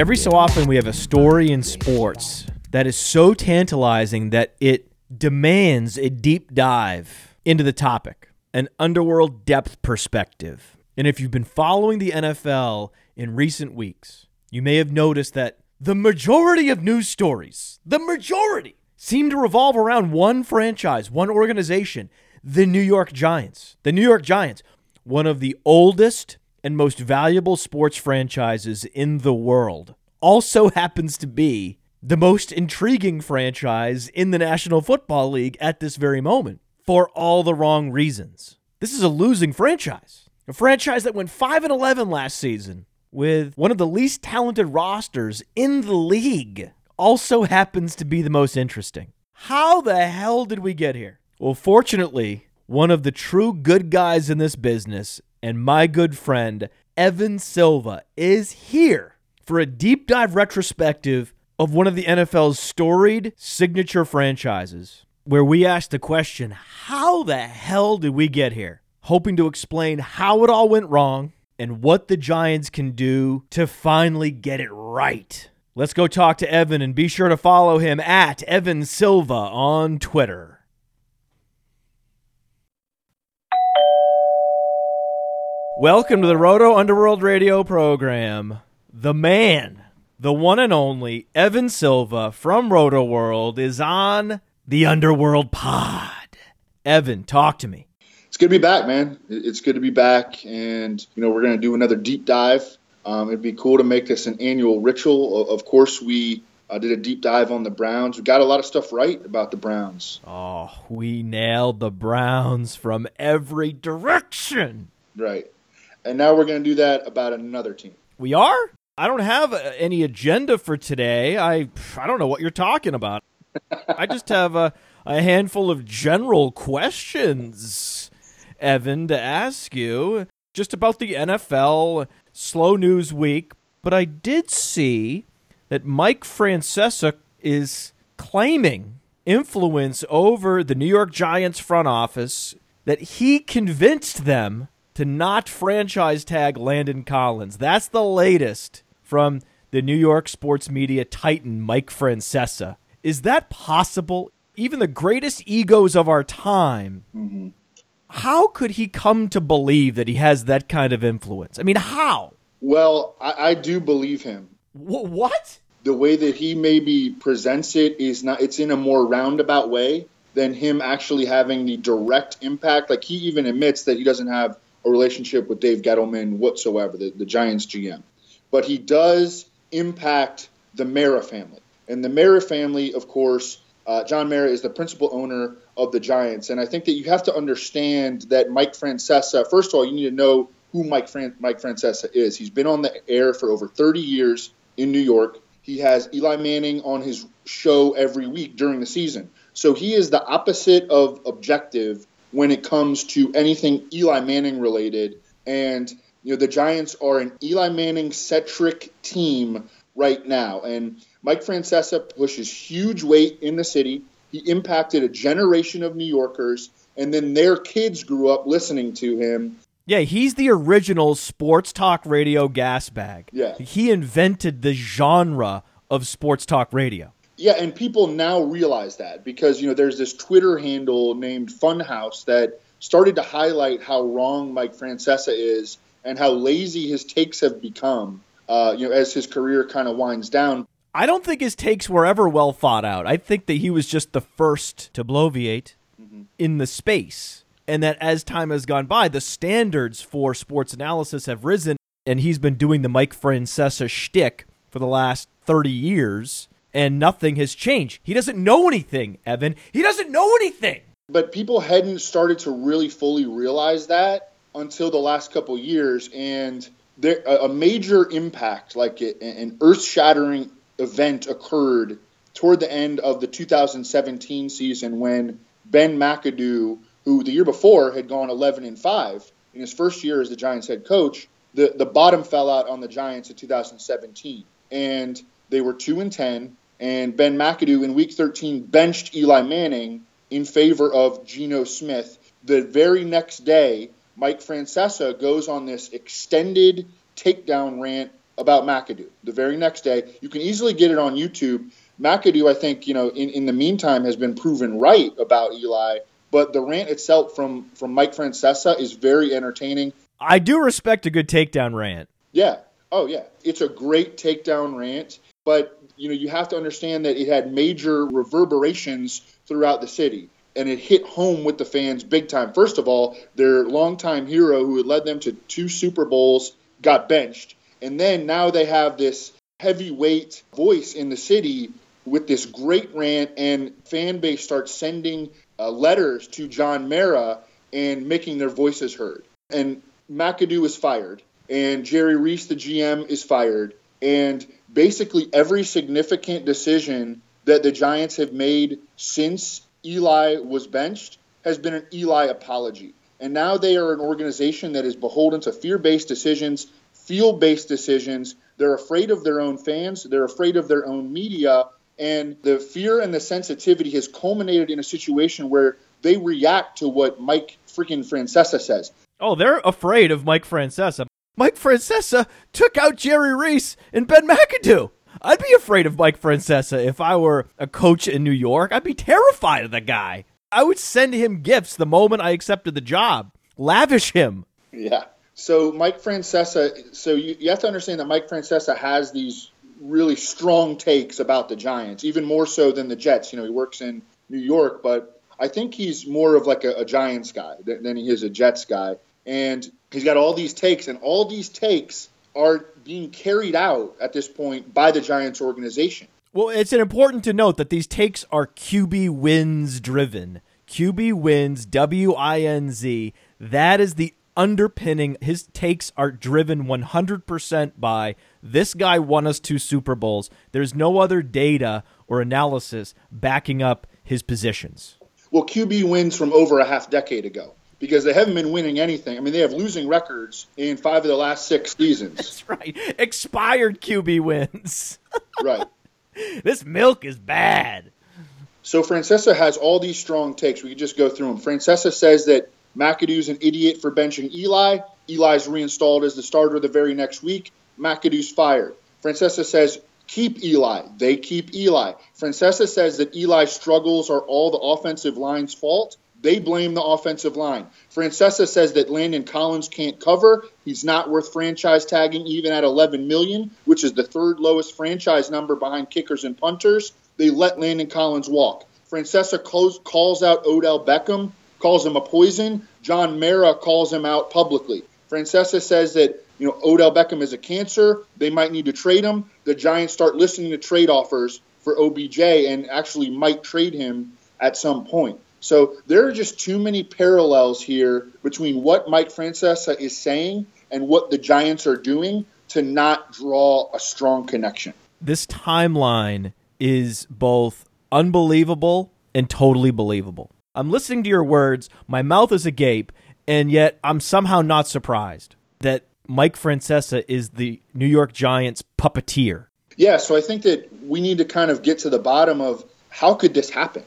Every so often, we have a story in sports that is so tantalizing that it demands a deep dive into the topic, an underworld depth perspective. And if you've been following the NFL in recent weeks, you may have noticed that the majority of news stories, the majority, seem to revolve around one franchise, one organization, the New York Giants. The New York Giants, one of the oldest and most valuable sports franchises in the world, also happens to be the most intriguing franchise in the National Football League at this very moment for all the wrong reasons. This is a losing franchise. A franchise that went 5 and 11 last season with one of the least talented rosters in the league also happens to be the most interesting. How the hell did we get here? Well, fortunately, one of the true good guys in this business and my good friend, Evan Silva, is here for a deep dive retrospective of one of the NFL's storied signature franchises, where we ask the question how the hell did we get here? Hoping to explain how it all went wrong and what the Giants can do to finally get it right. Let's go talk to Evan and be sure to follow him at Evan Silva on Twitter. Welcome to the Roto Underworld Radio program. The man, the one and only Evan Silva from Rotoworld is on the Underworld Pod. Evan, talk to me. It's good to be back, man. It's good to be back, and you know we're going to do another deep dive. Um, it'd be cool to make this an annual ritual. Of course, we uh, did a deep dive on the Browns. We got a lot of stuff right about the Browns. Oh, we nailed the Browns from every direction. Right. And now we're going to do that about another team. We are? I don't have uh, any agenda for today. I I don't know what you're talking about. I just have a, a handful of general questions, Evan, to ask you just about the NFL slow news week. But I did see that Mike Francesa is claiming influence over the New York Giants front office that he convinced them to not franchise tag Landon Collins. That's the latest from the New York sports media titan Mike Francesa. Is that possible? Even the greatest egos of our time. Mm-hmm. How could he come to believe that he has that kind of influence? I mean, how? Well, I, I do believe him. What? The way that he maybe presents it is not, it's in a more roundabout way than him actually having the direct impact. Like he even admits that he doesn't have a relationship with Dave Gettleman whatsoever, the, the Giants GM. But he does impact the Mara family. And the Mara family, of course, uh, John Mara is the principal owner of the Giants. And I think that you have to understand that Mike Francesa, first of all, you need to know who Mike, Fran- Mike Francesa is. He's been on the air for over 30 years in New York. He has Eli Manning on his show every week during the season. So he is the opposite of objective when it comes to anything Eli Manning related. And you know the Giants are an Eli Manning centric team right now, and Mike Francesa pushes huge weight in the city. He impacted a generation of New Yorkers, and then their kids grew up listening to him. Yeah, he's the original sports talk radio gas bag. Yeah. He invented the genre of sports talk radio. Yeah, and people now realize that because you know there's this Twitter handle named Funhouse that started to highlight how wrong Mike Francesa is and how lazy his takes have become. Uh, you know, as his career kind of winds down. I don't think his takes were ever well thought out. I think that he was just the first to bloviate mm-hmm. in the space, and that as time has gone by, the standards for sports analysis have risen, and he's been doing the Mike Francesa shtick for the last thirty years and nothing has changed. He doesn't know anything, Evan. He doesn't know anything. But people hadn't started to really fully realize that until the last couple years, and there, a major impact, like an earth-shattering event, occurred toward the end of the 2017 season when Ben McAdoo, who the year before had gone 11 and five in his first year as the Giants head coach, the the bottom fell out on the Giants in 2017, and they were two and 10 and Ben McAdoo in Week 13 benched Eli Manning in favor of Geno Smith. The very next day, Mike Francesa goes on this extended takedown rant about McAdoo. The very next day, you can easily get it on YouTube. McAdoo, I think, you know, in, in the meantime, has been proven right about Eli. But the rant itself from from Mike Francesa is very entertaining. I do respect a good takedown rant. Yeah. Oh yeah. It's a great takedown rant, but you know, you have to understand that it had major reverberations throughout the city and it hit home with the fans big time. First of all, their longtime hero who had led them to two Super Bowls got benched. And then now they have this heavyweight voice in the city with this great rant, and fan base starts sending uh, letters to John Mara and making their voices heard. And McAdoo is fired, and Jerry Reese, the GM, is fired. And basically, every significant decision that the Giants have made since Eli was benched has been an Eli apology. And now they are an organization that is beholden to fear based decisions, field based decisions. They're afraid of their own fans, they're afraid of their own media. And the fear and the sensitivity has culminated in a situation where they react to what Mike freaking Francesa says. Oh, they're afraid of Mike Francesa. Mike Francesa took out Jerry Reese and Ben McAdoo. I'd be afraid of Mike Francesa if I were a coach in New York. I'd be terrified of the guy. I would send him gifts the moment I accepted the job, lavish him. Yeah. So Mike Francesa, so you, you have to understand that Mike Francesa has these really strong takes about the Giants, even more so than the Jets. You know, he works in New York, but I think he's more of like a, a Giants guy than, than he is a Jets guy. And he's got all these takes, and all these takes are being carried out at this point by the Giants organization. Well, it's important to note that these takes are QB wins driven. QB wins, W I N Z. That is the underpinning. His takes are driven 100% by this guy won us two Super Bowls. There's no other data or analysis backing up his positions. Well, QB wins from over a half decade ago because they haven't been winning anything. I mean, they have losing records in five of the last six seasons. That's right. Expired QB wins. right. This milk is bad. So Francesa has all these strong takes. We could just go through them. Francesa says that McAdoo's an idiot for benching Eli. Eli's reinstalled as the starter the very next week. McAdoo's fired. Francesa says, keep Eli. They keep Eli. Francesa says that Eli's struggles are all the offensive line's fault. They blame the offensive line. Francesa says that Landon Collins can't cover. He's not worth franchise tagging even at 11 million, which is the third lowest franchise number behind kickers and punters. They let Landon Collins walk. Francesa calls, out Odell Beckham, calls him a poison. John Mara calls him out publicly. Francesa says that you know Odell Beckham is a cancer. They might need to trade him. The Giants start listening to trade offers for OBJ and actually might trade him at some point. So there are just too many parallels here between what Mike Francesa is saying and what the Giants are doing to not draw a strong connection. This timeline is both unbelievable and totally believable. I'm listening to your words, my mouth is agape, and yet I'm somehow not surprised that Mike Francesa is the New York Giants puppeteer. Yeah, so I think that we need to kind of get to the bottom of how could this happen?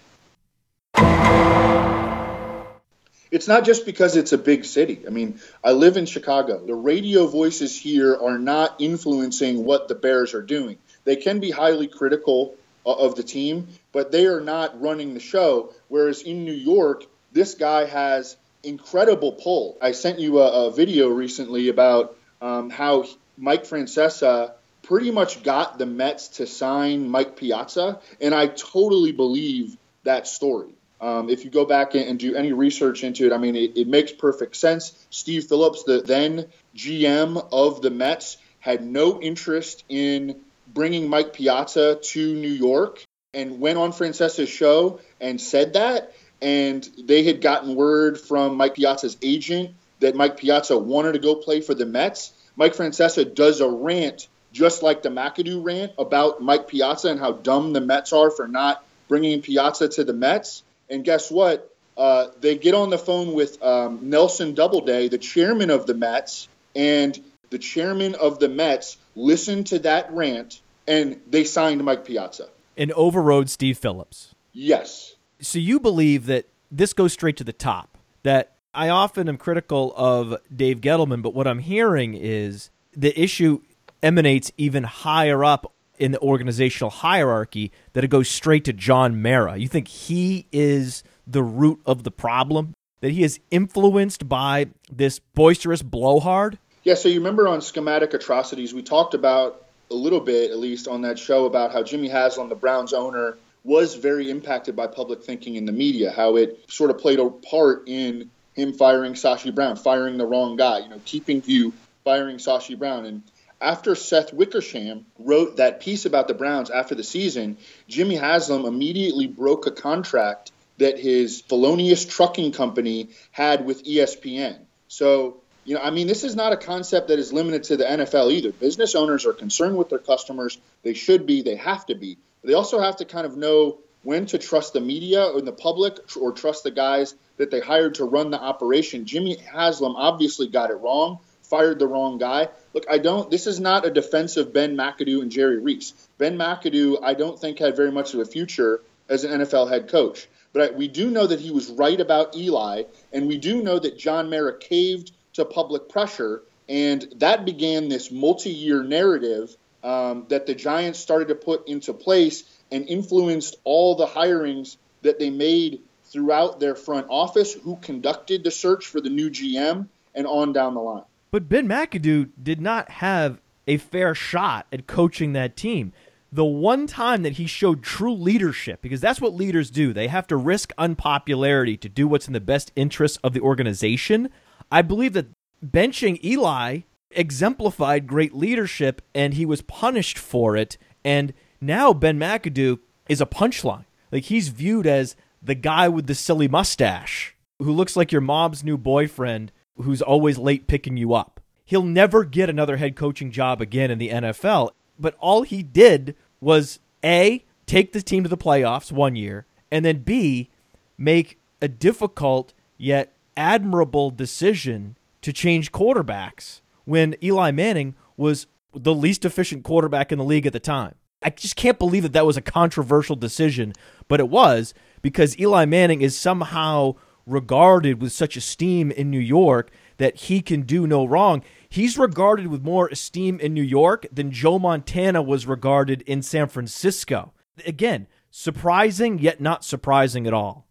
It's not just because it's a big city. I mean, I live in Chicago. The radio voices here are not influencing what the Bears are doing. They can be highly critical of the team, but they are not running the show. Whereas in New York, this guy has incredible pull. I sent you a, a video recently about um, how Mike Francesa pretty much got the Mets to sign Mike Piazza, and I totally believe that story. Um, if you go back and do any research into it, I mean, it, it makes perfect sense. Steve Phillips, the then GM of the Mets, had no interest in bringing Mike Piazza to New York and went on Francesa's show and said that. And they had gotten word from Mike Piazza's agent that Mike Piazza wanted to go play for the Mets. Mike Francesa does a rant just like the McAdoo rant about Mike Piazza and how dumb the Mets are for not bringing Piazza to the Mets. And guess what? Uh, they get on the phone with um, Nelson Doubleday, the chairman of the Mets, and the chairman of the Mets listened to that rant and they signed Mike Piazza. And overrode Steve Phillips. Yes. So you believe that this goes straight to the top. That I often am critical of Dave Gettleman, but what I'm hearing is the issue emanates even higher up in the organizational hierarchy that it goes straight to John Mara. You think he is the root of the problem? That he is influenced by this boisterous blowhard? Yeah, so you remember on Schematic Atrocities, we talked about a little bit, at least on that show, about how Jimmy Haslam, the Browns owner, was very impacted by public thinking in the media, how it sort of played a part in him firing Sashi Brown, firing the wrong guy, you know, keeping Hue, firing Sashi Brown. And after Seth Wickersham wrote that piece about the Browns after the season, Jimmy Haslam immediately broke a contract that his felonious trucking company had with ESPN. So, you know, I mean, this is not a concept that is limited to the NFL either. Business owners are concerned with their customers. They should be, they have to be. They also have to kind of know when to trust the media or the public or trust the guys that they hired to run the operation. Jimmy Haslam obviously got it wrong, fired the wrong guy. Look, I don't, this is not a defense of Ben McAdoo and Jerry Reese. Ben McAdoo, I don't think had very much of a future as an NFL head coach. But we do know that he was right about Eli, and we do know that John Mara caved to public pressure, and that began this multi year narrative um, that the Giants started to put into place and influenced all the hirings that they made throughout their front office, who conducted the search for the new GM, and on down the line. But Ben McAdoo did not have a fair shot at coaching that team. The one time that he showed true leadership, because that's what leaders do, they have to risk unpopularity to do what's in the best interest of the organization. I believe that benching Eli exemplified great leadership and he was punished for it. And now Ben McAdoo is a punchline. Like he's viewed as the guy with the silly mustache who looks like your mom's new boyfriend who's always late picking you up. He'll never get another head coaching job again in the NFL. But all he did was A, take the team to the playoffs one year, and then B, make a difficult yet admirable decision to change quarterbacks when Eli Manning was the least efficient quarterback in the league at the time. I just can't believe that that was a controversial decision, but it was because Eli Manning is somehow regarded with such esteem in New York that he can do no wrong. He's regarded with more esteem in New York than Joe Montana was regarded in San Francisco. Again, surprising yet not surprising at all.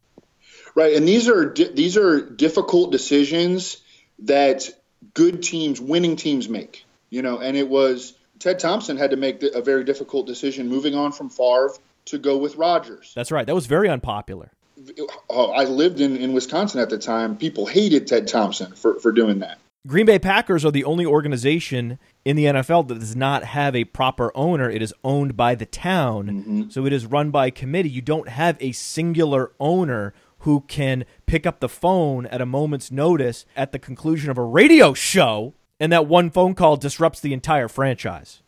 Right, and these are these are difficult decisions that good teams, winning teams make. You know, and it was Ted Thompson had to make a very difficult decision moving on from Favre to go with Rodgers. That's right. That was very unpopular. Oh, I lived in, in Wisconsin at the time. People hated Ted Thompson for, for doing that. Green Bay Packers are the only organization in the NFL that does not have a proper owner. It is owned by the town. Mm-hmm. So it is run by committee. You don't have a singular owner who can pick up the phone at a moment's notice at the conclusion of a radio show, and that one phone call disrupts the entire franchise.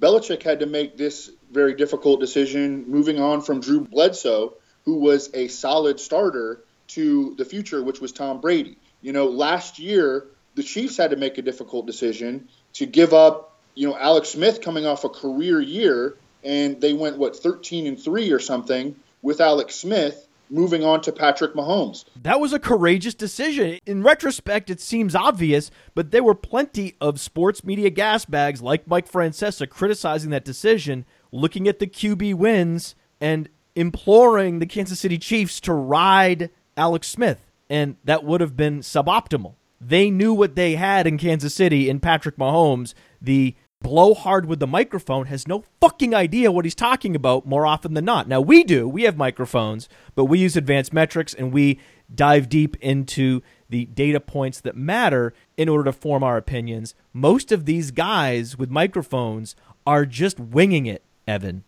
Belichick had to make this very difficult decision moving on from Drew Bledsoe, who was a solid starter, to the future, which was Tom Brady. You know, last year, the Chiefs had to make a difficult decision to give up, you know, Alex Smith coming off a career year, and they went, what, 13 and 3 or something with Alex Smith moving on to Patrick Mahomes. That was a courageous decision. In retrospect, it seems obvious, but there were plenty of sports media gas bags like Mike Francesa criticizing that decision, looking at the QB wins and imploring the Kansas City Chiefs to ride Alex Smith. And that would have been suboptimal. They knew what they had in Kansas City in Patrick Mahomes, the blowhard with the microphone has no fucking idea what he's talking about more often than not. Now, we do. We have microphones, but we use advanced metrics and we dive deep into the data points that matter in order to form our opinions. Most of these guys with microphones are just winging it, Evan.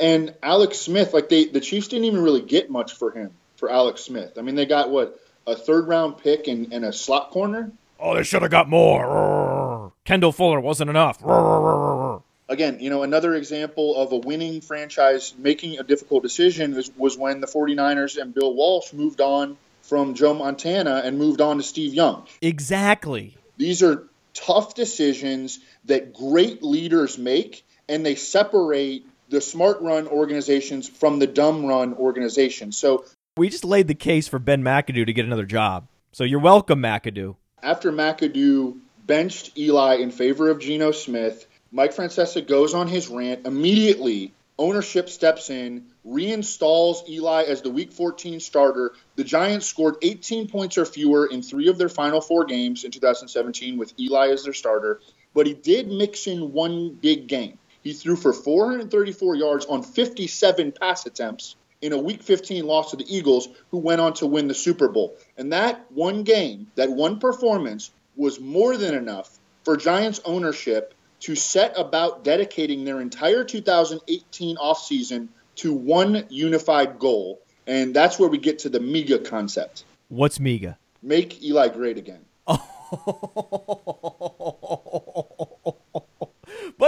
And Alex Smith, like they, the Chiefs didn't even really get much for him, for Alex Smith. I mean, they got what, a third round pick and, and a slot corner? Oh, they should have got more. Kendall Fuller wasn't enough. Again, you know, another example of a winning franchise making a difficult decision was, was when the 49ers and Bill Walsh moved on from Joe Montana and moved on to Steve Young. Exactly. These are tough decisions that great leaders make, and they separate the smart run organizations from the dumb run organizations. So we just laid the case for Ben McAdoo to get another job. So you're welcome, McAdoo after McAdoo benched Eli in favor of Geno Smith, Mike Francesa goes on his rant. Immediately, ownership steps in, reinstalls Eli as the Week 14 starter. The Giants scored 18 points or fewer in three of their final four games in 2017 with Eli as their starter, but he did mix in one big game. He threw for 434 yards on 57 pass attempts in a Week 15 loss to the Eagles, who went on to win the Super Bowl. And that one game, that one performance, was more than enough for Giants ownership to set about dedicating their entire 2018 offseason to one unified goal. And that's where we get to the MEGA concept. What's MEGA? Make Eli great again.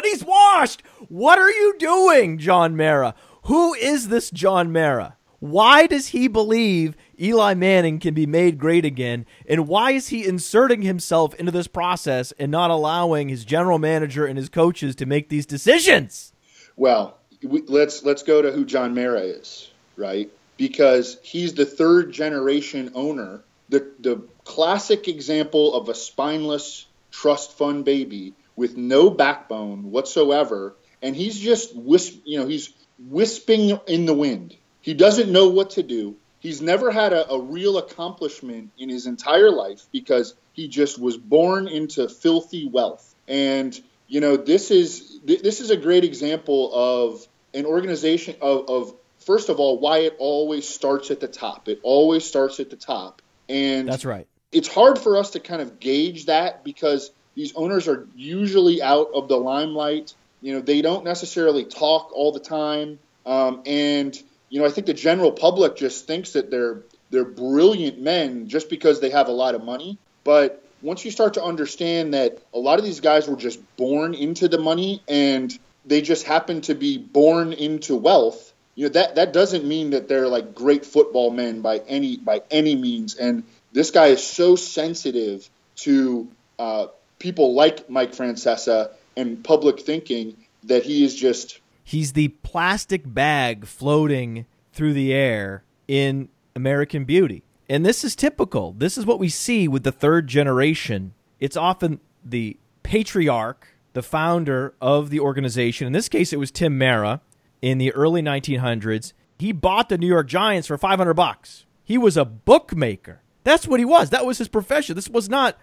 he's washed. What are you doing, John Mara? Who is this John Mara? Why does he believe Eli Manning can be made great again? And why is he inserting himself into this process and not allowing his general manager and his coaches to make these decisions? Well, we, let's let's go to who John Mara is, right? Because he's the third generation owner, the the classic example of a spineless trust fund baby with no backbone whatsoever, and he's just wisp, you know, he's wisping in the wind. He doesn't know what to do. He's never had a, a real accomplishment in his entire life because he just was born into filthy wealth. And you know, this is this is a great example of an organization of, of first of all why it always starts at the top. It always starts at the top. And that's right. It's hard for us to kind of gauge that because these owners are usually out of the limelight. You know, they don't necessarily talk all the time, um, and you know, I think the general public just thinks that they're they're brilliant men just because they have a lot of money. But once you start to understand that a lot of these guys were just born into the money and they just happen to be born into wealth, you know that that doesn't mean that they're like great football men by any by any means. And this guy is so sensitive to uh, people like Mike Francesa and public thinking that he is just he's the plastic bag floating through the air in American Beauty. And this is typical. This is what we see with the third generation. It's often the patriarch, the founder of the organization. In this case, it was Tim Mara in the early 1900s. He bought the New York Giants for 500 bucks. He was a bookmaker. That's what he was. That was his profession. This was not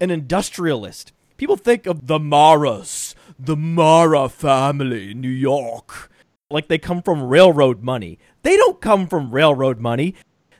an industrialist. People think of the Maras, the Mara family in New York, like they come from railroad money. They don't come from railroad money.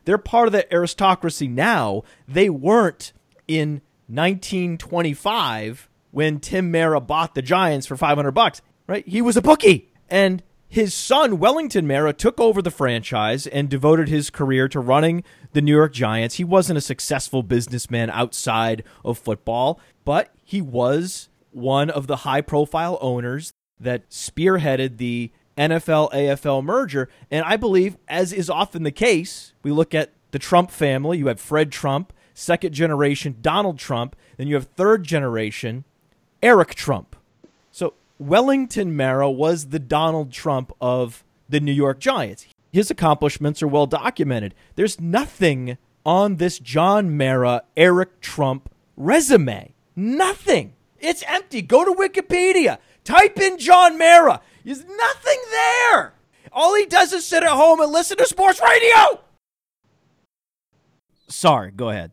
They're part of the aristocracy now. They weren't in 1925 when Tim Mara bought the Giants for 500 bucks, right? He was a bookie. And his son, Wellington Mara, took over the franchise and devoted his career to running the New York Giants. He wasn't a successful businessman outside of football, but he was one of the high profile owners that spearheaded the NFL AFL merger. And I believe, as is often the case, we look at the Trump family. You have Fred Trump, second generation Donald Trump, then you have third generation Eric Trump. So Wellington Mara was the Donald Trump of the New York Giants. His accomplishments are well documented. There's nothing on this John Mara, Eric Trump resume. Nothing. It's empty. Go to Wikipedia. Type in John Mara. There's nothing there. All he does is sit at home and listen to sports radio. Sorry, go ahead.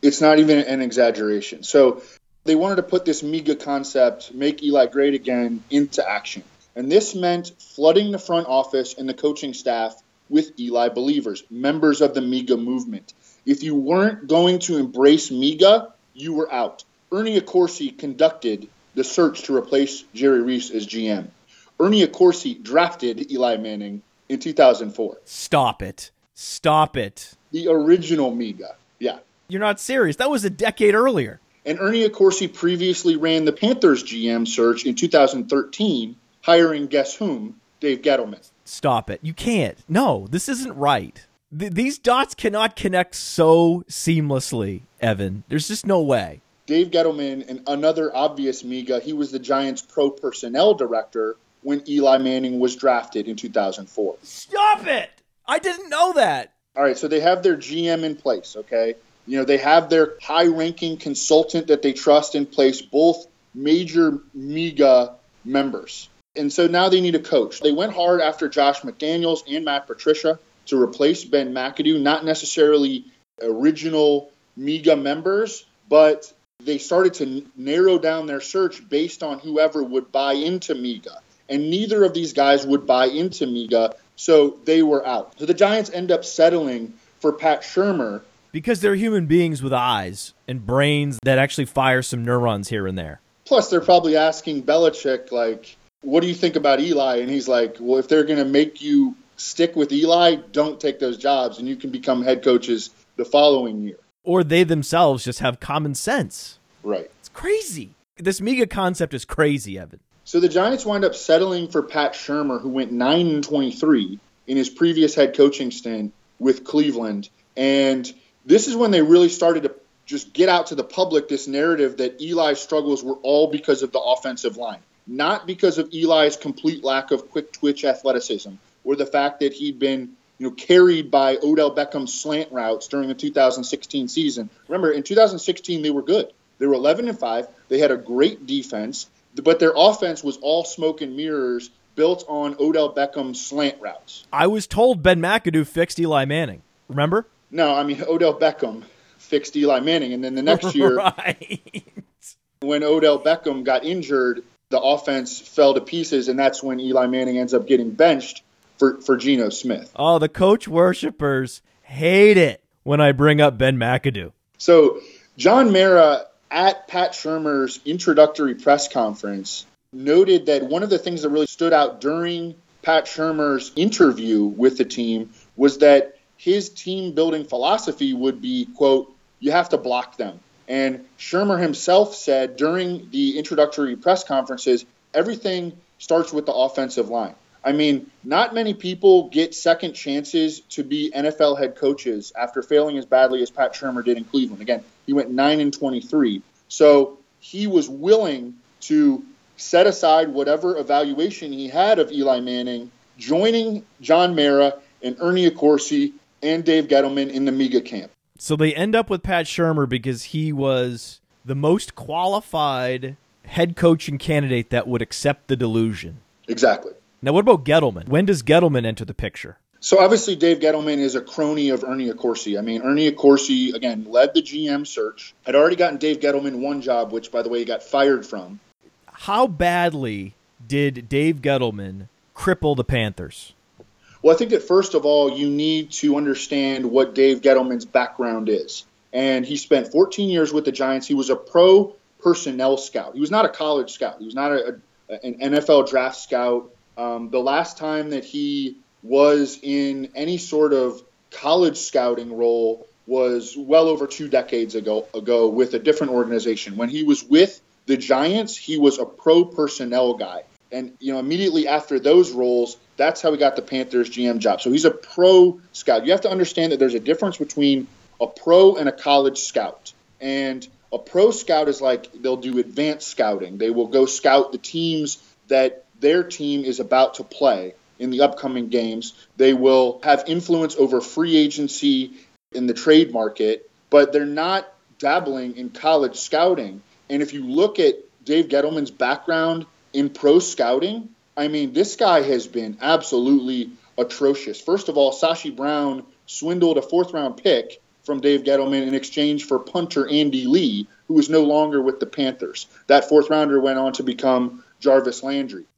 It's not even an exaggeration. So they wanted to put this MEGA concept, make Eli great again, into action. And this meant flooding the front office and the coaching staff with Eli believers, members of the MEGA movement. If you weren't going to embrace MEGA, you were out. Ernie Accorsi conducted the search to replace Jerry Reese as GM. Ernie Accorsi drafted Eli Manning in 2004. Stop it. Stop it. The original MEGA. Yeah. You're not serious. That was a decade earlier. And Ernie Accorsi previously ran the Panthers GM search in 2013, hiring guess whom? Dave Gettleman. Stop it. You can't. No, this isn't right. Th- these dots cannot connect so seamlessly, Evan. There's just no way. Dave Gettleman, and another obvious MEGA, he was the Giants' pro personnel director when Eli Manning was drafted in 2004. Stop it! I didn't know that. All right, so they have their GM in place, okay? You know, they have their high ranking consultant that they trust in place, both major MEGA members. And so now they need a coach. They went hard after Josh McDaniels and Matt Patricia to replace Ben McAdoo, not necessarily original MEGA members, but they started to narrow down their search based on whoever would buy into MEGA. And neither of these guys would buy into MEGA, so they were out. So the Giants end up settling for Pat Shurmur. Because they're human beings with eyes and brains that actually fire some neurons here and there. Plus, they're probably asking Belichick, like, what do you think about Eli? And he's like, well, if they're going to make you stick with Eli, don't take those jobs, and you can become head coaches the following year. Or they themselves just have common sense. Right. It's crazy. This MEGA concept is crazy, Evan. So the Giants wind up settling for Pat Shurmur, who went 9 and 23 in his previous head coaching stint with Cleveland. And this is when they really started to just get out to the public this narrative that Eli's struggles were all because of the offensive line, not because of Eli's complete lack of quick twitch athleticism or the fact that he'd been you know, carried by Odell Beckham's slant routes during the 2016 season. Remember, in 2016 they were good. They were 11 and 5. They had a great defense, but their offense was all smoke and mirrors built on Odell Beckham's slant routes. I was told Ben McAdoo fixed Eli Manning. Remember? No, I mean Odell Beckham fixed Eli Manning, and then the next year, right. when Odell Beckham got injured, the offense fell to pieces, and that's when Eli Manning ends up getting benched for for Geno Smith. Oh, the coach worshippers hate it when I bring up Ben McAdoo. So John Mara at Pat Shurmur's introductory press conference noted that one of the things that really stood out during Pat Shurmur's interview with the team was that his team building philosophy would be, quote, you have to block them. And Shurmur himself said during the introductory press conferences, everything starts with the offensive line. I mean, not many people get second chances to be NFL head coaches after failing as badly as Pat Shurmur did in Cleveland. Again, he went 9 and 23. So he was willing to set aside whatever evaluation he had of Eli Manning, joining John Mara and Ernie Accorsi and Dave Gettleman in the MEGA camp. So they end up with Pat Shurmur because he was the most qualified head coaching candidate that would accept the delusion. Exactly. Now, what about Gettleman? When does Gettleman enter the picture? So obviously, Dave Gettleman is a crony of Ernie Accorsi. I mean, Ernie Accorsi again led the GM search. Had already gotten Dave Gettleman one job, which, by the way, he got fired from. How badly did Dave Gettleman cripple the Panthers? Well, I think that first of all, you need to understand what Dave Gettleman's background is. And he spent 14 years with the Giants. He was a pro personnel scout. He was not a college scout. He was not a, a, an NFL draft scout. Um, the last time that he was in any sort of college scouting role was well over two decades ago, ago with a different organization. When he was with the Giants, he was a pro personnel guy. And you know, immediately after those roles, that's how he got the Panthers GM job. So he's a pro scout. You have to understand that there's a difference between a pro and a college scout. And a pro scout is like they'll do advanced scouting. They will go scout the teams that their team is about to play in the upcoming games. They will have influence over free agency in the trade market, but they're not dabbling in college scouting. And if you look at Dave Gettleman's background in pro scouting, I mean, this guy has been absolutely atrocious. First of all, Sashi Brown swindled a fourth round pick from Dave Gettleman in exchange for punter Andy Lee, who is no longer with the Panthers. That fourth rounder went on to become Jarvis Landry.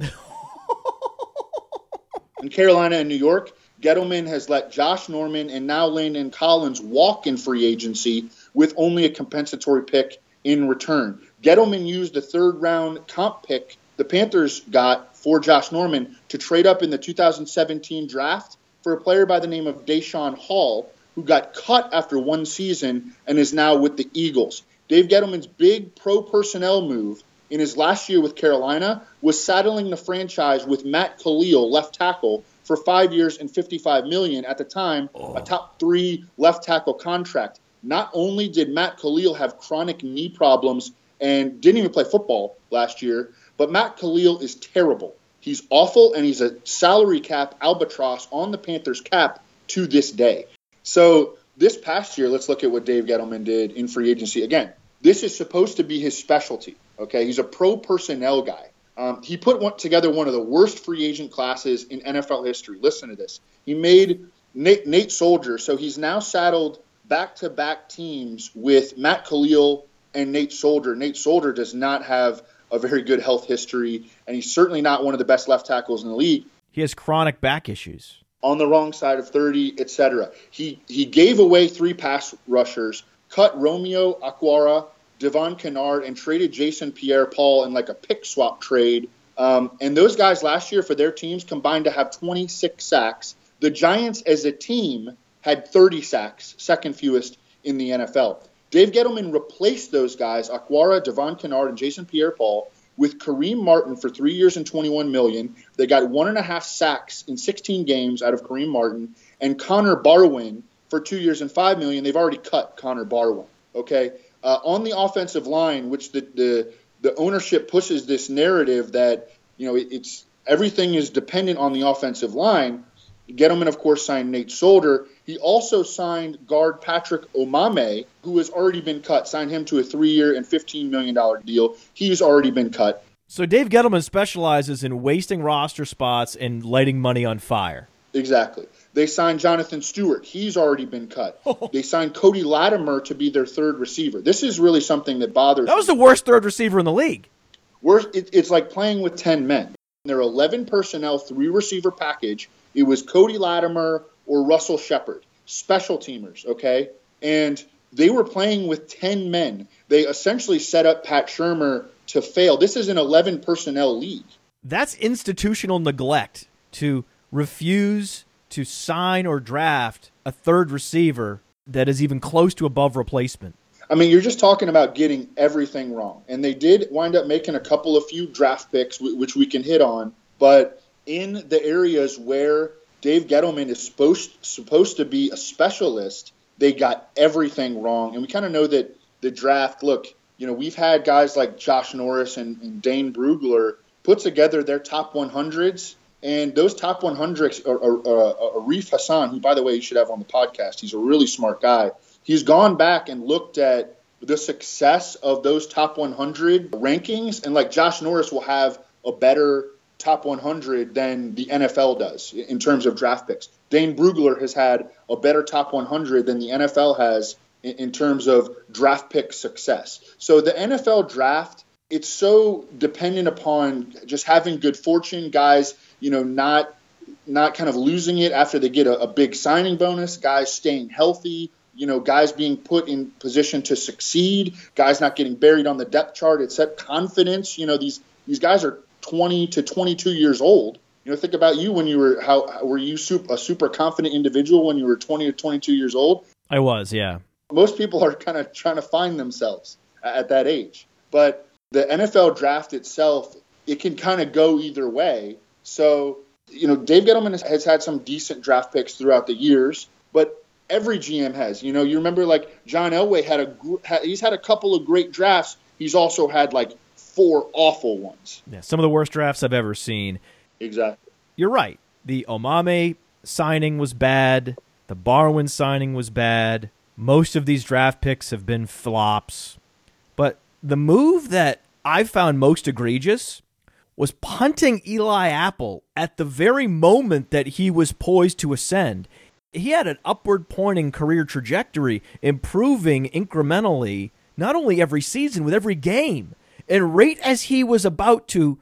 in Carolina and New York, Gettleman has let Josh Norman and now Landon Collins walk in free agency with only a compensatory pick in return. Gettleman used the third round comp pick the Panthers got for Josh Norman to trade up in the 2017 draft for a player by the name of Daeshon Hall, who got cut after one season and is now with the Eagles. Dave Gettleman's big pro personnel move in his last year with Carolina was saddling the franchise with Matt Kalil, left tackle, for five years and 55 million at the time, oh. a top three left tackle contract. Not only did Matt Kalil have chronic knee problems and didn't even play football last year, but Matt Kalil is terrible. He's awful, and he's a salary cap albatross on the Panthers cap to this day. So this past year, let's look at what Dave Gettleman did in free agency. Again, This is supposed to be his specialty. Okay, he's a pro personnel guy. Um, he put one, together one of the worst free agent classes in NFL history. Listen to this. He made Nate, Nate Solder, so he's now saddled back to back teams with Matt Kalil and Nate Solder. Nate Solder does not have a very good health history, and he's certainly not one of the best left tackles in the league. He has chronic back issues. On the wrong side of 30, etc. He he gave away three pass rushers, cut Romeo Okwara, Devon Kennard, and traded Jason Pierre-Paul in like a pick swap trade. Um, and those guys last year for their teams combined to have 26 sacks. The Giants as a team had 30 sacks, second fewest in the NFL. Dave Gettleman replaced those guys, Okwara, Devon Kennard, and Jason Pierre-Paul, with Kareem Martin for three years and 21 million. They got one and a half sacks in 16 games out of Kareem Martin, and Connor Barwin for two years and five million. They've already cut Connor Barwin. Okay, uh, on the offensive line, which the, the the ownership pushes this narrative that you know it, it's everything is dependent on the offensive line. Gettleman, of course, signed Nate Solder. He also signed guard Patrick Omameh, who has already been cut, signed him to a three year and $15 million deal. He's already been cut. So Dave Gettleman specializes in wasting roster spots and lighting money on fire. Exactly. They signed Jonathan Stewart. He's already been cut. Oh. they signed Cody Latimer to be their third receiver. This is really something that bothers. That was the worst third receiver in the league. Worst, it, it's like playing with 10 men. Their 11 personnel, three receiver package it was Cody Latimer or Russell Shepard, special teamers, okay? And they were playing with 10 men. They essentially set up Pat Shurmur to fail. This is an 11 personnel league. That's institutional neglect to refuse to sign or draft a third receiver that is even close to above replacement. I mean, you're just talking about getting everything wrong. And they did wind up making a couple of few draft picks, which we can hit on. But in the areas where Dave Gettleman is supposed supposed to be a specialist, they got everything wrong. And we kind of know that the draft. Look, you know, we've had guys like Josh Norris and, and Dane Brugler put together their top 100s, and those top 100s are, are, are, Arif Hassan, who by the way you should have on the podcast. He's a really smart guy. He's gone back and looked at the success of those top 100 rankings, and like Josh Norris will have a better top 100 than the NFL does in terms of draft picks. Dane Brugler has had a better top 100 than the NFL has in, in terms of draft pick success. So the NFL draft, it's so dependent upon just having good fortune, guys, you know, not not kind of losing it after they get a, a big signing bonus, guys staying healthy, you know, guys being put in position to succeed, guys not getting buried on the depth chart. It's that confidence. You know, these these guys are 20 to 22 years old. You know, think about you when you were how were you super, a super confident individual when you were 20 to 22 years old? I was, yeah. Most people are kind of trying to find themselves at that age. But the NFL draft itself, it can kind of go either way. So, you know, Dave Gettleman has, has had some decent draft picks throughout the years, but every GM has. You know, you remember like John Elway had a he's had a couple of great drafts. He's also had like four awful ones. Yeah, some of the worst drafts I've ever seen. Exactly. You're right. The Omameh signing was bad. The Barwin signing was bad. Most of these draft picks have been flops. But the move that I found most egregious was punting Eli Apple at the very moment that he was poised to ascend. He had an upward pointing career trajectory, improving incrementally, not only every season, with every game. And right as he was about to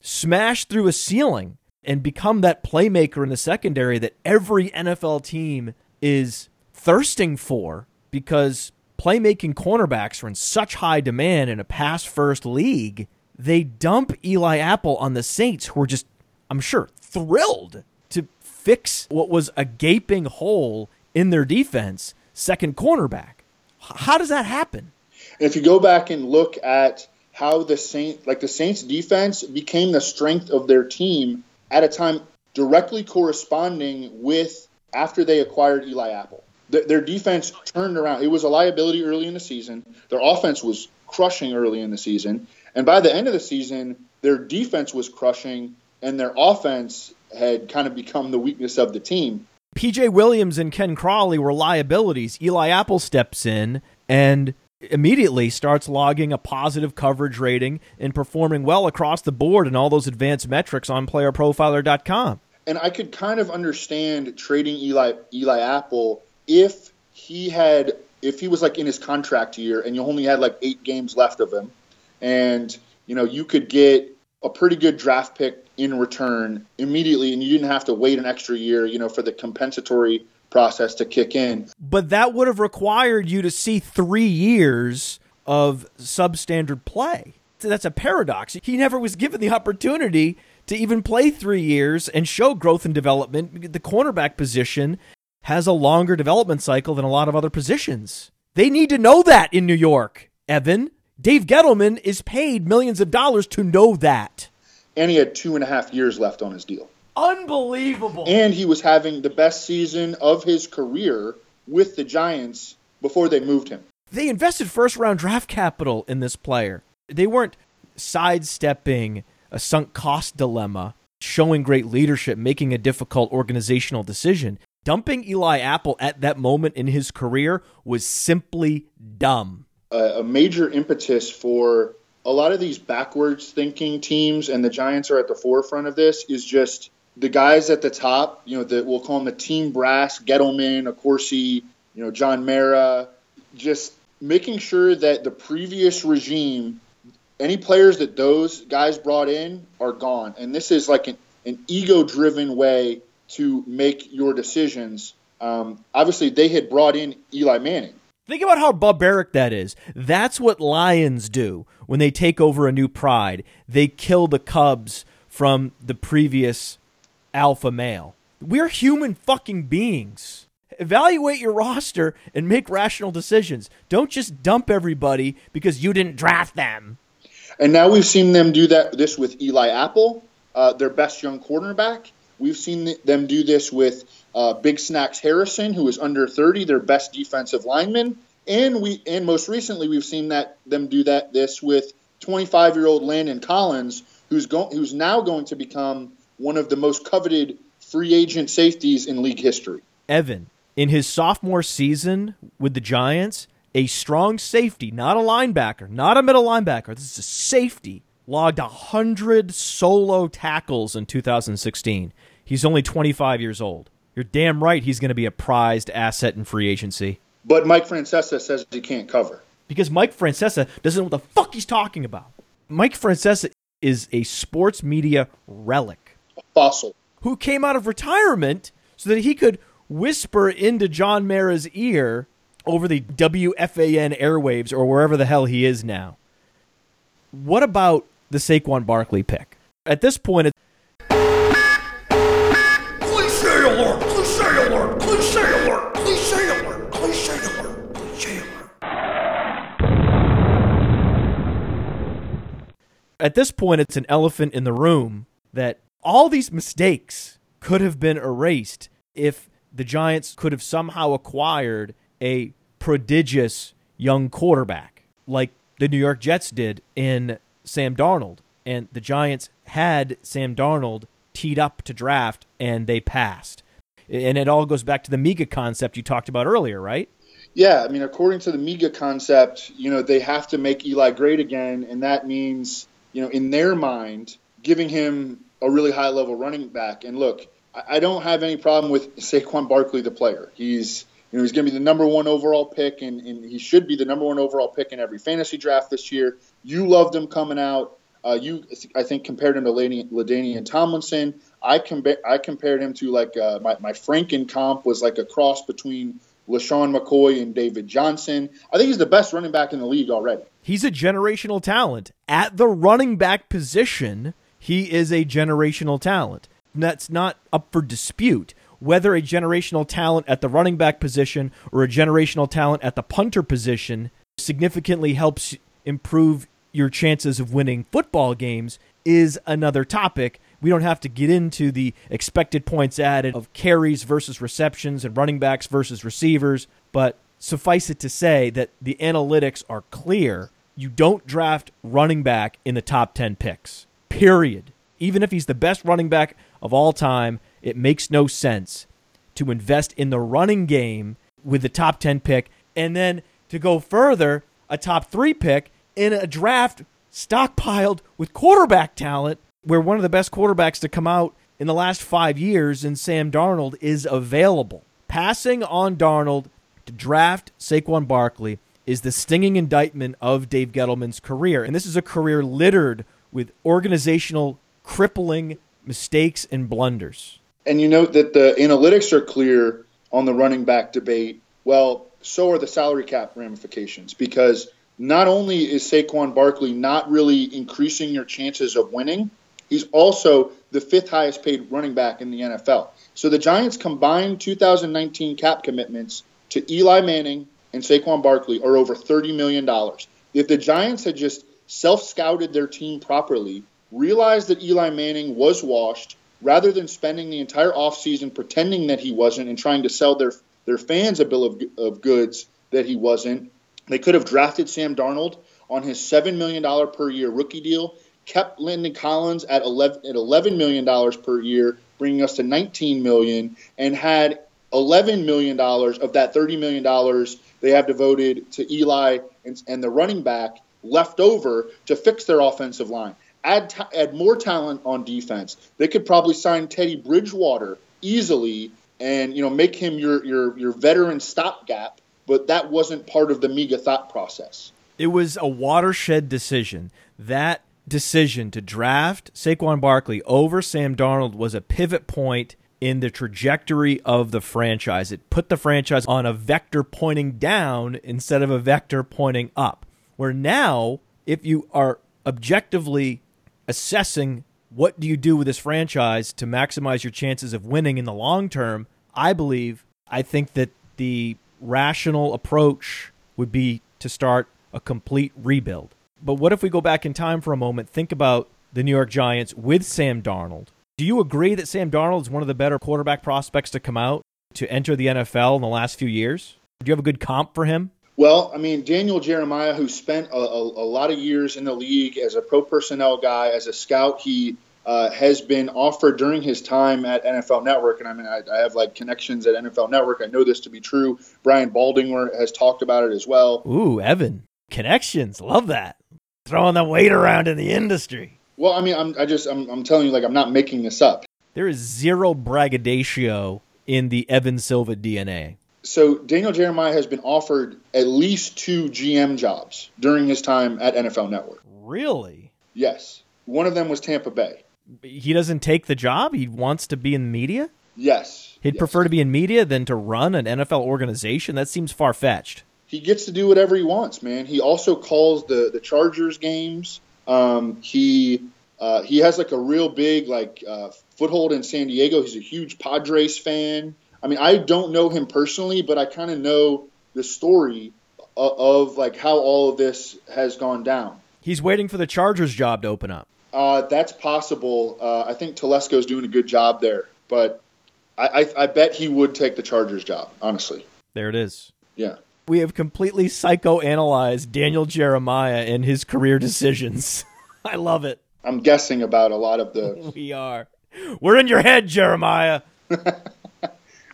smash through a ceiling and become that playmaker in the secondary that every NFL team is thirsting for because playmaking cornerbacks are in such high demand in a pass first league, they dump Eli Apple on the Saints, who are just, I'm sure, thrilled to fix what was a gaping hole in their defense, second cornerback. How does that happen? if you go back and look at how the Saint like the Saints defense became the strength of their team at a time directly corresponding with after they acquired Eli Apple. their defense turned around. It was a liability early in the season. Their offense was crushing early in the season, and by the end of the season, their defense was crushing and their offense had kind of become the weakness of the team. PJ Williams and Ken Crawley were liabilities. Eli Apple steps in and immediately starts logging a positive coverage rating and performing well across the board in all those advanced metrics on playerprofiler.com. And I could kind of understand trading Eli Eli Apple if he had if he was like in his contract year and you only had like 8 games left of him and you know you could get a pretty good draft pick in return immediately and you didn't have to wait an extra year, you know, for the compensatory process to kick in. But that would have required you to see three years of substandard play. That's a paradox. He never was given the opportunity to even play three years and show growth and development. The cornerback position has a longer development cycle than a lot of other positions. They need to know that in New York, Evan. Dave Gettleman is paid millions of dollars to know that. And he had two and a half years left on his deal. Unbelievable. And he was having the best season of his career with the Giants before they moved him. They invested first round draft capital in this player. They weren't sidestepping a sunk cost dilemma, showing great leadership, making a difficult organizational decision. Dumping Eli Apple at that moment in his career was simply dumb. A, a major impetus for a lot of these backwards thinking teams, and the Giants are at the forefront of this, is just the guys at the top, you know, that we'll call them the team brass, Gettleman, Accorsi, you know, John Mara, just making sure that the previous regime, any players that those guys brought in are gone. And this is like an, an ego driven way to make your decisions. Um, obviously, they had brought in Eli Manning. Think about how barbaric that is. That's what lions do when they take over a new pride. They kill the cubs from the previous alpha male. We're human fucking beings. Evaluate your roster and make rational decisions. Don't just dump everybody because you didn't draft them. And now we've seen them do that this with Eli Apple, uh, their best young cornerback. We've seen them do this with uh, Big Snacks Harrison, who is under 30, their best defensive lineman. And we and most recently we've seen that them do that this with 25 year old Landon Collins, who's going who's now going to become one of the most coveted free agent safeties in league history. Evan, in his sophomore season with the Giants, a strong safety, not a linebacker, not a middle linebacker, this is a safety, logged 100 solo tackles in 2016. He's only 25 years old. You're damn right he's going to be a prized asset in free agency. But Mike Francesa says he can't cover. Because Mike Francesa doesn't know what the fuck he's talking about. Mike Francesa is a sports media relic. A fossil. Who came out of retirement so that he could whisper into John Mara's ear over the WFAN airwaves or wherever the hell he is now. What about the Saquon Barkley pick? At this point, it's Cliche alert! Cliche alert! Cliche alert! Cliche alert! Cliche alert! Cliche alert! at this point, it's an elephant in the room that all these mistakes could have been erased if the Giants could have somehow acquired a prodigious young quarterback like the New York Jets did in Sam Darnold. And the Giants had Sam Darnold teed up to draft and they passed. And it all goes back to the MEGA concept you talked about earlier, right? Yeah, I mean, according to the MEGA concept, you know, they have to make Eli great again, and that means, you know, in their mind, giving him a really high level running back. And look, I don't have any problem with Saquon Barkley, the player. He's you know, he's going to be the number one overall pick, and, and he should be the number one overall pick in every fantasy draft this year. You loved him coming out. Uh, you, I think, compared him to LaDainian Tomlinson. I, compa- I compared him to like uh, my, my Franken comp was like a cross between LeSean McCoy and David Johnson. I think he's the best running back in the league already. He's a generational talent. At the running back position, he is a generational talent. That's not up for dispute. Whether a generational talent at the running back position or a generational talent at the punter position significantly helps improve your chances of winning football games is another topic. We don't have to get into the expected points added of carries versus receptions and running backs versus receivers, but suffice it to say that the analytics are clear. You don't draft running back in the top 10 picks, period. Even if he's the best running back of all time, it makes no sense to invest in the running game with the top 10 pick and then to go further a top three pick in a draft stockpiled with quarterback talent, where one of the best quarterbacks to come out in the last five years in Sam Darnold is available. Passing on Darnold to draft Saquon Barkley is the stinging indictment of Dave Gettleman's career. And this is a career littered with organizational crippling mistakes and blunders. And you note that the analytics are clear on the running back debate. Well, so are the salary cap ramifications because not only is Saquon Barkley not really increasing your chances of winning, he's also the fifth highest paid running back in the NFL. So the Giants' combined 2019 cap commitments to Eli Manning and Saquon Barkley are over $30 million. If the Giants had just self scouted their team properly, realized that Eli Manning was washed, rather than spending the entire offseason pretending that he wasn't and trying to sell their, their fans a bill of, of goods that he wasn't, they could have drafted Sam Darnold on his $7 million per year rookie deal, kept Landon Collins at 11, at $11 million per year, bringing us to 19 million, and had $11 million of that $30 million they have devoted to Eli and, and the running back left over to fix their offensive line. Add, add more talent on defense. They could probably sign Teddy Bridgewater easily and you know make him your your your veteran stopgap but that wasn't part of the MEGA thought process. It was a watershed decision. That decision to draft Saquon Barkley over Sam Darnold was a pivot point in the trajectory of the franchise. It put the franchise on a vector pointing down instead of a vector pointing up. Where now, if you are objectively assessing what do you do with this franchise to maximize your chances of winning in the long term, I believe, I think that the rational approach would be to start a complete rebuild. But what if we go back in time for a moment, think about the New York Giants with Sam Darnold? Do you agree that Sam Darnold is one of the better quarterback prospects to come out to enter the NFL in the last few years? Do you have a good comp for him? Well, I mean, Daniel Jeremiah, who spent a, a, a lot of years in the league as a pro personnel guy, as a scout, he uh, has been offered during his time at NFL Network, and I mean, I, I, have like connections at NFL Network. I know this to be true. Brian Baldinger has talked about it as well. Ooh, Evan, connections, love that. Throwing the weight around in the industry. Well, I mean, I'm, I just, I'm, I'm telling you, like, I'm not making this up. There is zero braggadocio in the Evan Silva DNA. So Daniel Jeremiah has been offered at least two GM jobs during his time at NFL Network. Really? Yes. One of them was Tampa Bay he doesn't take the job. He wants to be in media. Yes, he'd yes. prefer to be in media than to run an NFL organization. That seems far fetched. He gets to do whatever he wants, man. He also calls the the Chargers games. Um, he uh, he has like a real big like uh, foothold in San Diego. He's a huge Padres fan. I mean, I don't know him personally, but I kind of know the story of, of like how all of this has gone down. He's waiting for the Chargers job to open up. Uh, that's possible. Uh, I think Telesco's doing a good job there, but I, I, I, bet he would take the Chargers job, honestly. There it is. Yeah. We have completely psychoanalyzed Daniel Jeremiah and his career decisions. I love it. I'm guessing about a lot of the. we are. We're in your head, Jeremiah.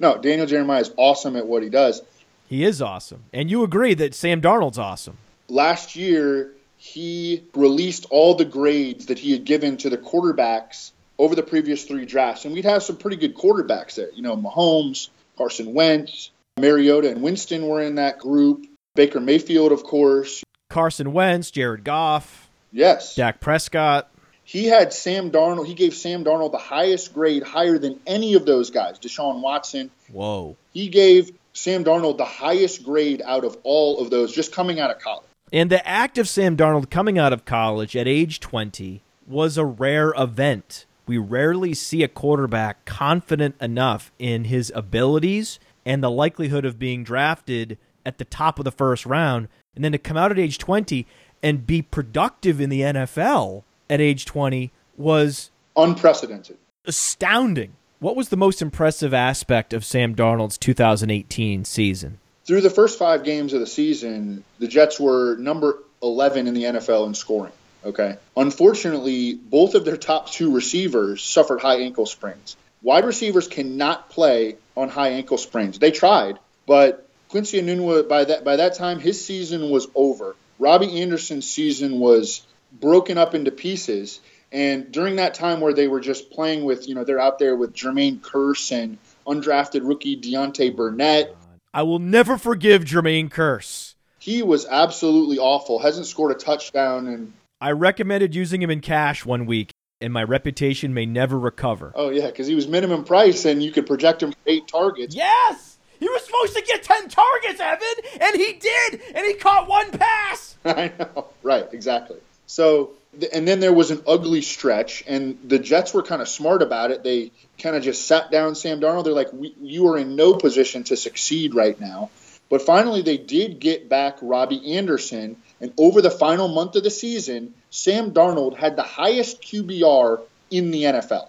no, Daniel Jeremiah is awesome at what he does. He is awesome. And you agree that Sam Darnold's awesome. Last year, he released all the grades that he had given to the quarterbacks over the previous three drafts. And we'd have some pretty good quarterbacks there. You know, Mahomes, Carson Wentz, Mariota, and Winston were in that group. Baker Mayfield, of course. Carson Wentz, Jared Goff. Yes. Dak Prescott. He had Sam Darnold. He gave Sam Darnold the highest grade, higher than any of those guys. Deshaun Watson. Whoa. He gave Sam Darnold the highest grade out of all of those just coming out of college. And the act of Sam Darnold coming out of college at age 20 was a rare event. We rarely see a quarterback confident enough in his abilities and the likelihood of being drafted at the top of the first round, and then to come out at age 20 and be productive in the NFL at age 20 was unprecedented, astounding. What was the most impressive aspect of Sam Darnold's 2018 season? through the first five games of the season, the Jets were number 11 in the NFL in scoring. Okay. Unfortunately, both of their top two receivers suffered high ankle sprains. Wide receivers cannot play on high ankle sprains. They tried, but Quincy Enunwa by that by that time his season was over. Robbie Anderson's season was broken up into pieces. And during that time where they were just playing with, you know, they're out there with Jermaine Kearse and undrafted rookie Deontay Burnett. I will never forgive Jermaine Kearse. He was absolutely awful. Hasn't scored a touchdown and I recommended using him in cash one week, and my reputation may never recover. oh yeah, because he was minimum price and you could project him for eight targets. Yes! He was supposed to get 10 targets, Evan, and he did, and he caught one pass. I know. Right, exactly. So, and then there was an ugly stretch, and the Jets were kind of smart about it. They kind of just sat down Sam Darnold. They're like, you are in no position to succeed right now. But finally, they did get back Robbie Anderson, and over the final month of the season, Sam Darnold had the highest QBR in the NFL.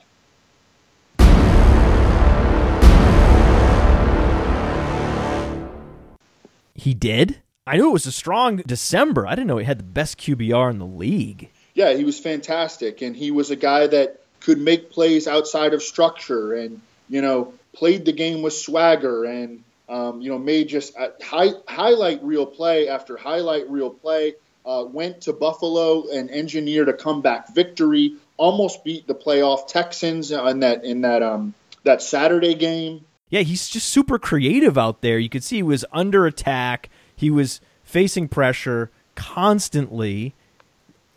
He did? I knew it was a strong December. I didn't know he had the best QBR in the league. yeah, he was fantastic, and he was a guy that could make plays outside of structure, and you know played the game with swagger, and um, you know made just a high, highlight reel play after highlight reel play. Uh, went to Buffalo and engineered a comeback victory. Almost beat the playoff Texans in that in that um, that Saturday game. Yeah, he's just super creative out there. You could see he was under attack. He was facing pressure constantly.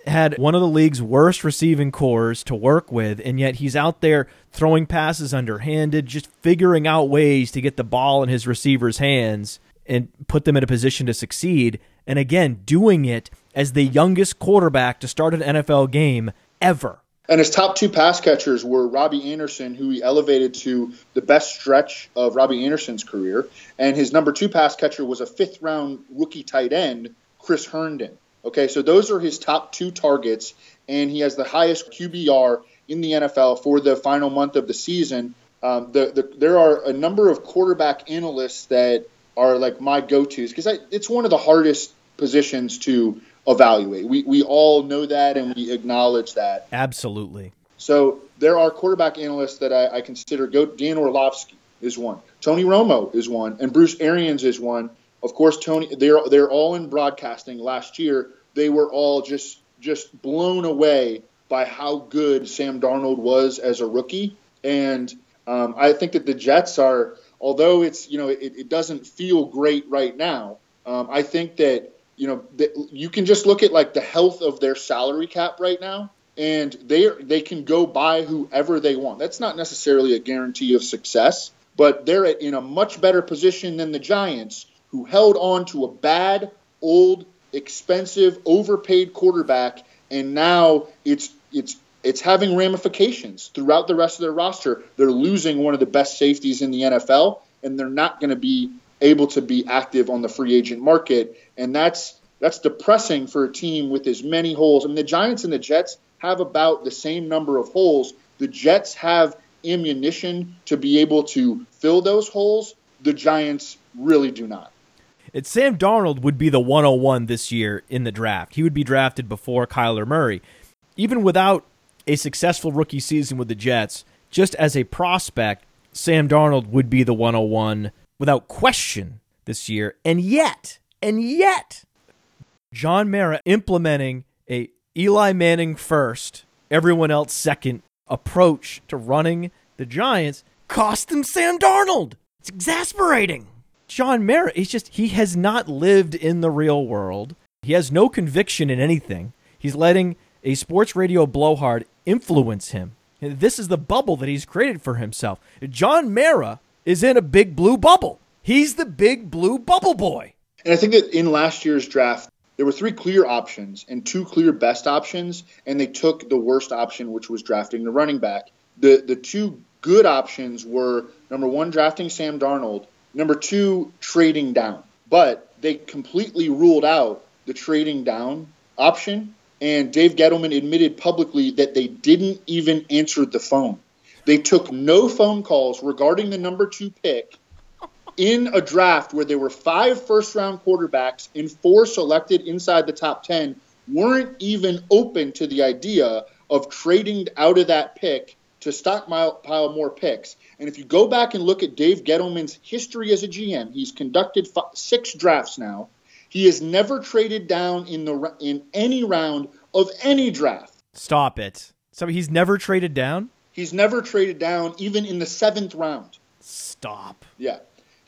Had one of the league's worst receiving corps to work with, and yet he's out there throwing passes underhanded, just figuring out ways to get the ball in his receivers' hands and put them in a position to succeed. And again, doing it as the youngest quarterback to start an NFL game ever. And his top two pass catchers were Robbie Anderson, who he elevated to the best stretch of Robbie Anderson's career, and his number two pass catcher was a fifth round rookie tight end, Chris Herndon. Okay, so those are his top two targets, and he has the highest QBR in the NFL for the final month of the season. Um, the, the, there are a number of quarterback analysts that are like my go-tos because it's one of the hardest positions to evaluate. We, we all know that and we acknowledge that. Absolutely. So there are quarterback analysts that I, I consider go. Dan Orlovsky is one. Tony Romo is one, and Bruce Arians is one. Of course, Tony. They're they're all in broadcasting. Last year, they were all just just blown away by how good Sam Darnold was as a rookie, and um, I think that the Jets are. Although it's you know it, it doesn't feel great right now, um, I think that you know you can just look at like the health of their salary cap right now and they they can go buy whoever they want. That's not necessarily a guarantee of success, but they're in a much better position than the Giants, who held on to a bad, old, expensive, overpaid quarterback, and now it's it's it's having ramifications throughout the rest of their roster. They're losing one of the best safeties in the NFL, and they're not going to be able to be active on the free agent market, and that's that's depressing for a team with as many holes. I mean, the Giants and the Jets have about the same number of holes. The Jets have ammunition to be able to fill those holes. The Giants really do not. It's Sam Darnold would be the 101 this year in the draft. He would be drafted before Kyler Murray. Even without a successful rookie season with the Jets, just as a prospect, Sam Darnold would be the 101 without question this year. And yet, and yet, John Mara implementing a Eli Manning first, everyone else second approach to running the Giants cost them Sam Darnold. It's exasperating. John Mara, he's just, he has not lived in the real world. He has no conviction in anything. He's letting a sports radio blowhard influence him. This is the bubble that he's created for himself. John Mara is in a big blue bubble. He's the big blue bubble boy. And I think that in last year's draft, there were three clear options and two clear best options, and they took the worst option, which was drafting the running back. The the two good options were number one, drafting Sam Darnold, number two, trading down. But they completely ruled out the trading down option, and Dave Gettleman admitted publicly that they didn't even answer the phone. They took no phone calls regarding the number two pick in a draft where there were five first round quarterbacks and four selected inside the top 10 weren't even open to the idea of trading out of that pick to stockpile more picks. And if you go back and look at Dave Gettleman's history as a GM, he's conducted f- six drafts now. He has never traded down in the in any round of any draft. Stop it. So he's never traded down? He's never traded down even in the seventh round. Stop. Yeah,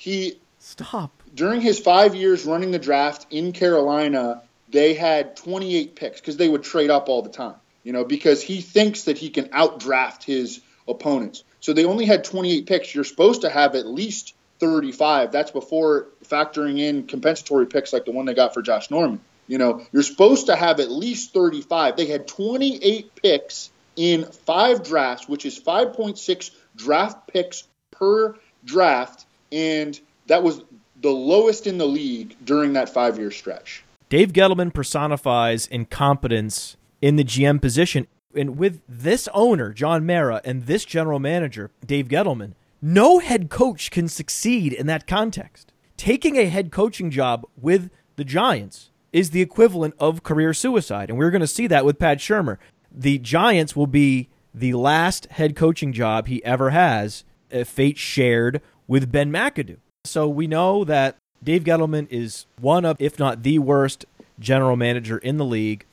he Stop. during his five years running the draft in Carolina, they had 28 picks because they would trade up all the time. You know, because he thinks that he can outdraft his opponents. So they only had 28 picks. You're supposed to have at least 35. That's before factoring in compensatory picks like the one they got for Josh Norman. You know, you're supposed to have at least 35. They had 28 picks in five drafts, which is 5.6 draft picks per draft, and that was the lowest in the league during that five year stretch. Dave Gettleman personifies incompetence in the GM position. And with this owner, John Mara, and this general manager, Dave Gettleman, no head coach can succeed in that context. Taking a head coaching job with the Giants is the equivalent of career suicide. And we're going to see that with Pat Shurmur. The Giants will be the last head coaching job he ever has, a fate shared with Ben McAdoo. So we know that Dave Gettleman is one of, if not the worst, general manager in the league.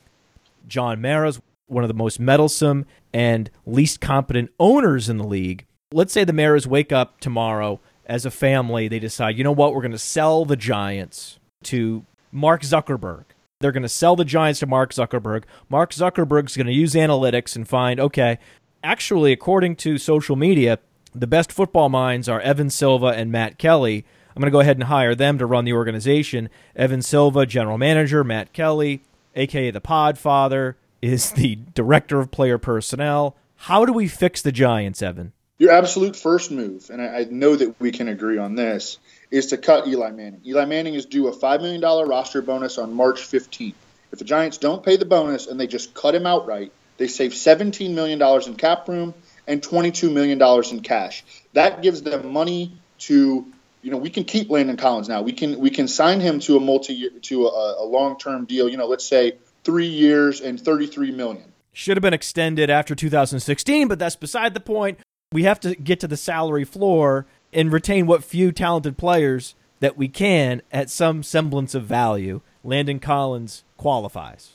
John Mara's one of the most meddlesome and least competent owners in the league. Let's say the Maras wake up tomorrow as a family. They decide, you know what, we're going to sell the Giants to Mark Zuckerberg. They're going to sell the Giants to Mark Zuckerberg. Mark Zuckerberg's going to use analytics and find, okay, actually, according to social media, the best football minds are Evan Silva and Matt Kelley. I'm going to go ahead and hire them to run the organization. Evan Silva, general manager, Matt Kelley, aka the Podfather, is the director of player personnel. How do we fix the Giants, Evan? Your absolute first move, and I, I know that we can agree on this, is to cut Eli Manning. Eli Manning is due a $5 million roster bonus on March 15th. If the Giants don't pay the bonus and they just cut him outright, they save $17 million in cap room and $22 million in cash. That gives them money to, you know, we can keep Landon Collins now. We can we can sign him to a multi year to a, a long term deal. You know, let's say three years and 33 million. Should have been extended after 2016, but that's beside the point. We have to get to the salary floor and retain what few talented players that we can at some semblance of value. Landon Collins qualifies.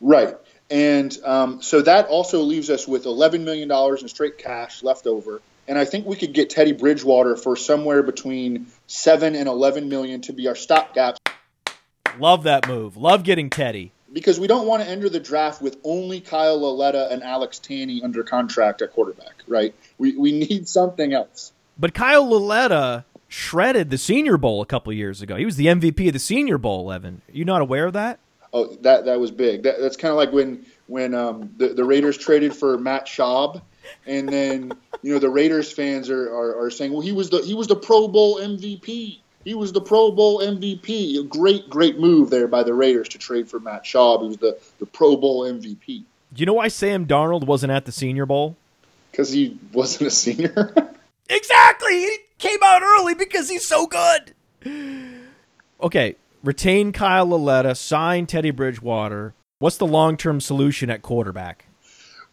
Right. And um, so that also leaves us with $11 million in straight cash left over. And I think we could get Teddy Bridgewater for somewhere between seven and 11 million to be our stopgap Love that move. Love getting Teddy. because we don't want to enter the draft with only Kyle Lauletta and Alex Tanney under contract at quarterback, right? We, we need something else. But Kyle Lauletta shredded the Senior Bowl a couple years ago. He was the MVP of the Senior Bowl, Evan. You not aware of that? Oh, that that was big. That, that's kind of like when when um, the the Raiders traded for Matt Schaub, and then you know the Raiders fans are, are, are saying, well, he was the he was the Pro Bowl MVP. He was the Pro Bowl MVP. A great great move there by the Raiders to trade for Matt Schaub. He was the the Pro Bowl MVP Do you know why Sam Darnold wasn't at the Senior Bowl? because he wasn't a senior. Exactly. He came out early because he's so good. Okay, retain Kyle Lauletta, sign Teddy Bridgewater. What's the long-term solution at quarterback?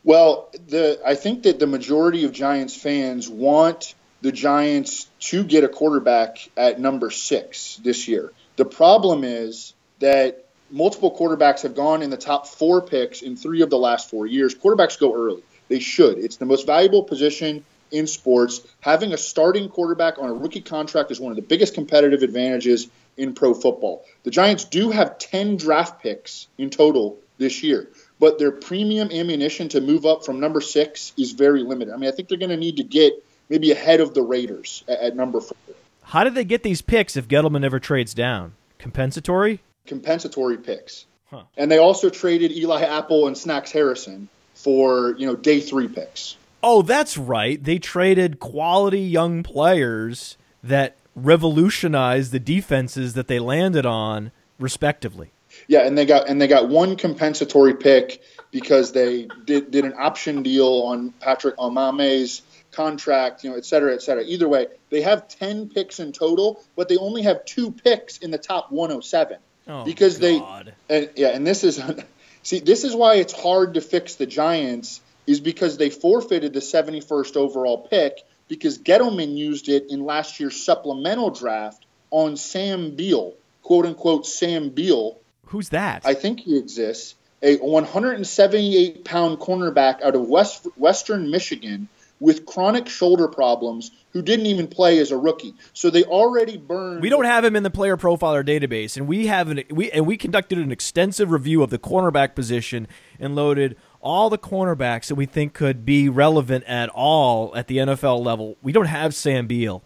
Well, the I think that the majority of Giants fans want the Giants to get a quarterback at number six this year. The problem is that multiple quarterbacks have gone in the top four picks in three of the last four years. Quarterbacks go early. They should. It's the most valuable position in sports. Having a starting quarterback on a rookie contract is one of the biggest competitive advantages in pro football. The Giants do have 10 draft picks in total this year, but their premium ammunition to move up from number six is very limited. I mean, I think they're going to need to get maybe ahead of the Raiders at, at number four. How did they get these picks if Gettleman never trades down? Compensatory? Compensatory picks. Huh. And they also traded Eli Apple and Snacks Harrison for, you know, day three picks. Oh, that's right. They traded quality young players that revolutionized the defenses that they landed on, respectively. Yeah, and they got and they got one compensatory pick because they did, did an option deal on Patrick Omameh's contract, you know, et cetera, et cetera. Either way, they have ten picks in total, but they only have two picks in the top 107 Oh, because God. they and yeah, and this is see this is why it's hard to fix the Giants is because they forfeited the 71st overall pick because Gettleman used it in last year's supplemental draft on Sam Beal quote unquote Sam Beal. Who's that? I think he exists. A 178 pound cornerback out of West Western Michigan with chronic shoulder problems who didn't even play as a rookie. So they already burned. we don't have him in the player profiler database, and we have an we and we conducted an extensive review of the cornerback position and loaded all the cornerbacks that we think could be relevant at all at the NFL level. We don't have Sam Beal.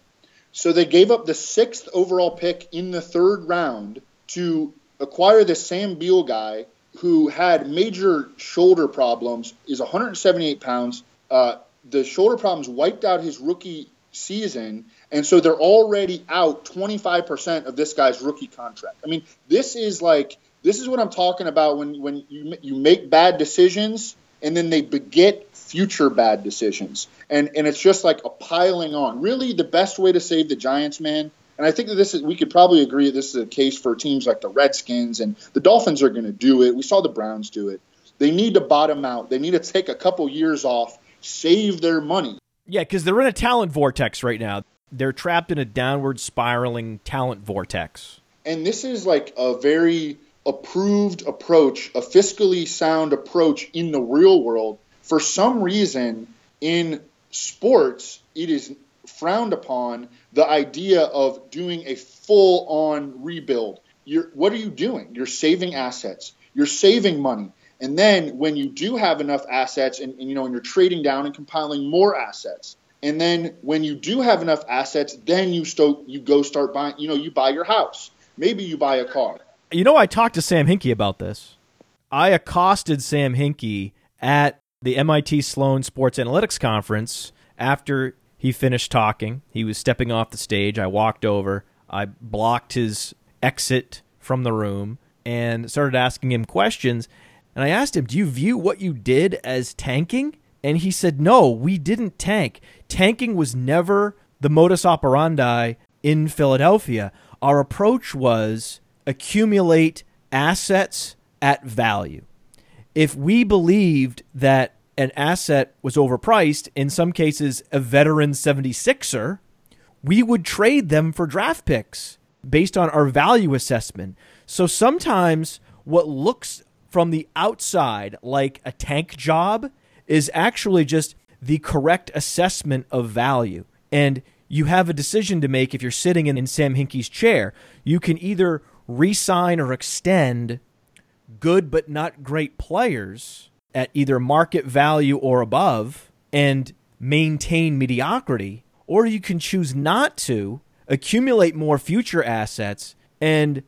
So they gave up the sixth overall pick in the third round to acquire this Sam Beal guy who had major shoulder problems, is 178 pounds. Uh, the shoulder problems wiped out his rookie season, and so they're already out 25% of this guy's rookie contract. I mean, this is like this is what I'm talking about when when you you make bad decisions and then they beget future bad decisions, and and it's just like a piling on. Really, the best way to save the Giants, man. And I think that this is, we could probably agree this is a case for teams like the Redskins and the Dolphins are going to do it. We saw the Browns do it. They need to bottom out. They need to take a couple years off, save their money. Yeah, because they're in a talent vortex right now. They're trapped in a downward spiraling talent vortex. And this is like a very approved approach, a fiscally sound approach in the real world. For some reason, in sports, it is frowned upon the idea of doing a full on rebuild. You're, what are you doing? You're saving assets, you're saving money. And then when you do have enough assets and, and you know, and you're trading down and compiling more assets, and then when you do have enough assets, then you sto- you go start buying, you know, you buy your house. Maybe you buy a car. You know, I talked to Sam Hinkie about this. I accosted Sam Hinkie at the MIT Sloan Sports Analytics Conference after he finished talking. He was stepping off the stage. I walked over. I blocked his exit from the room and started asking him questions. And I asked him, Do you view what you did as tanking? And he said, No, we didn't tank. Tanking was never the modus operandi in Philadelphia. Our approach was accumulate assets at value. If we believed that an asset was overpriced, in some cases, a veteran 76er, we would trade them for draft picks based on our value assessment. So sometimes what looks from the outside like a tank job is actually just the correct assessment of value. And you have a decision to make if you're sitting in, in Sam Hinkie's chair. You can either re sign or extend good but not great players at either market value or above and maintain mediocrity, or you can choose not to, accumulate more future assets, and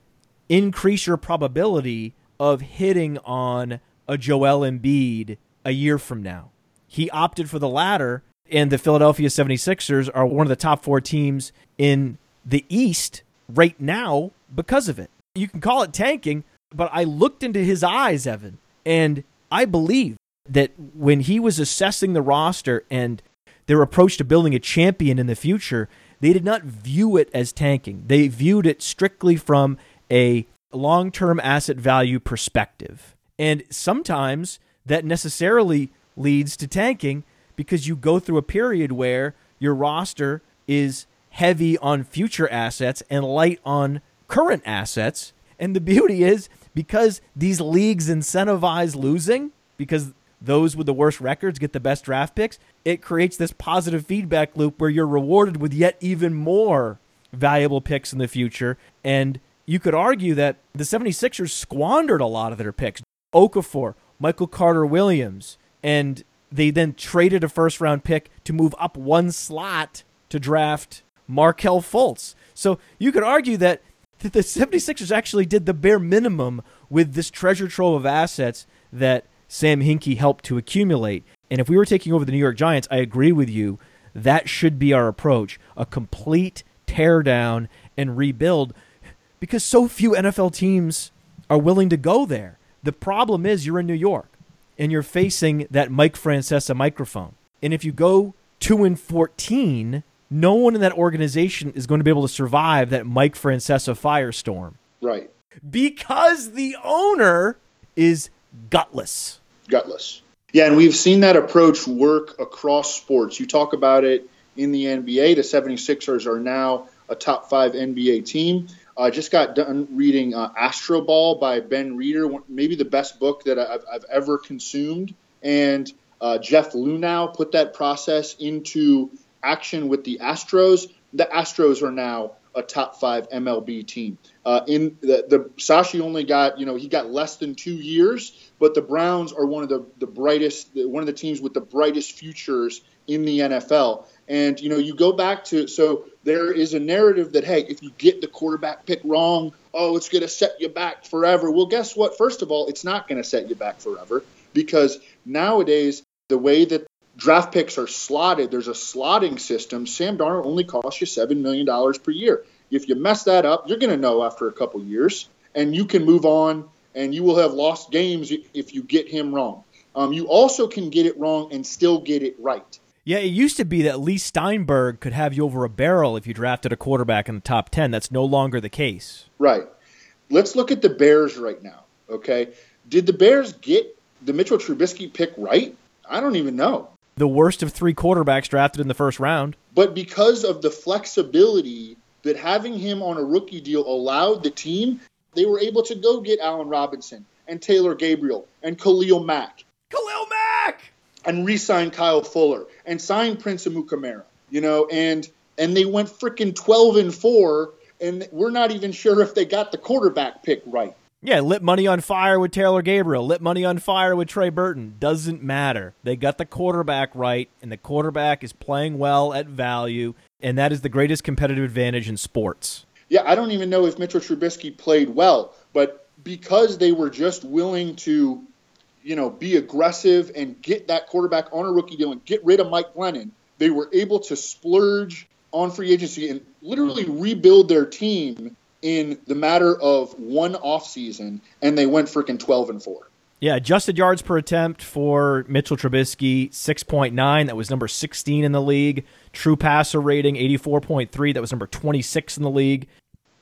increase your probability of hitting on a Joel Embiid a year from now. He opted for the latter, and the Philadelphia 76ers are one of the top four teams in the East right now because of it. You can call it tanking, but I looked into his eyes, Evan, and I believe that when he was assessing the roster and their approach to building a champion in the future, they did not view it as tanking. They viewed it strictly from a long term asset value perspective. And sometimes that necessarily leads to tanking because you go through a period where your roster is heavy on future assets and light on current assets. And the beauty is because these leagues incentivize losing, because those with the worst records get the best draft picks, it creates this positive feedback loop where you're rewarded with yet even more valuable picks in the future. And you could argue that the 76ers squandered a lot of their picks. Okafor, Michael Carter Williams, and they then traded a first round pick to move up one slot to draft Markelle Fultz. So you could argue that the 76ers actually did the bare minimum with this treasure trove of assets that Sam Hinkie helped to accumulate. And if we were taking over the New York Giants, I agree with you. That should be our approach a complete teardown and rebuild because so few NFL teams are willing to go there. The problem is you're in New York and you're facing that Mike Francesa microphone. And if you go 2 and 14, no one in that organization is going to be able to survive that Mike Francesa firestorm Right. because the owner is gutless. Gutless. Yeah, and we've seen that approach work across sports. You talk about it in the NBA. The 76ers are now a top five NBA team. I just got done reading uh, Astroball by Ben Reiter, maybe the best book that I've, I've ever consumed. And uh, Jeff Luhnow put that process into action with the Astros. The Astros are now a top five MLB team. Uh, in the, the Sashi only got you know he got less than two years, but the Browns are one of the the brightest one of the teams with the brightest futures in the NFL. And you know you go back to so there is a narrative that hey if you get the quarterback pick wrong oh it's going to set you back forever. Well guess what? First of all it's not going to set you back forever because nowadays the way that draft picks are slotted, there's a slotting system. Sam Darnold only costs you seven million dollars per year. If you mess that up, you're going to know after a couple years, and you can move on, and you will have lost games if you get him wrong. Um, you also can get it wrong and still get it right. Yeah, it used to be that Leigh Steinberg could have you over a barrel if you drafted a quarterback in the top 10. That's no longer the case. Right. Let's look at the Bears right now. Okay. Did the Bears get the Mitchell Trubisky pick right? I don't even know. The worst of three quarterbacks drafted in the first round. But because of the flexibility that having him on a rookie deal allowed the team, they were able to go get Allen Robinson and Taylor Gabriel and Khalil Mack Khalil Mack! and re-sign Kyle Fuller and sign Prince Amukamara, you know, and and they went freaking 12 and 4 and we're not even sure if they got the quarterback pick right. Yeah, lit money on fire with Taylor Gabriel, lit money on fire with Trey Burton. Doesn't matter. They got the quarterback right, and the quarterback is playing well at value, and that is the greatest competitive advantage in sports. Yeah, I don't even know if Mitchell Trubisky played well, but because they were just willing to, you know, be aggressive and get that quarterback on a rookie deal and get rid of Mike Glennon, they were able to splurge on free agency and literally rebuild their team in the matter of one offseason, and they went freaking 12 and 4. Yeah, adjusted yards per attempt for Mitchell Trubisky, 6.9. That was number 16 in the league. True passer rating, 84.3. That was number 26 in the league.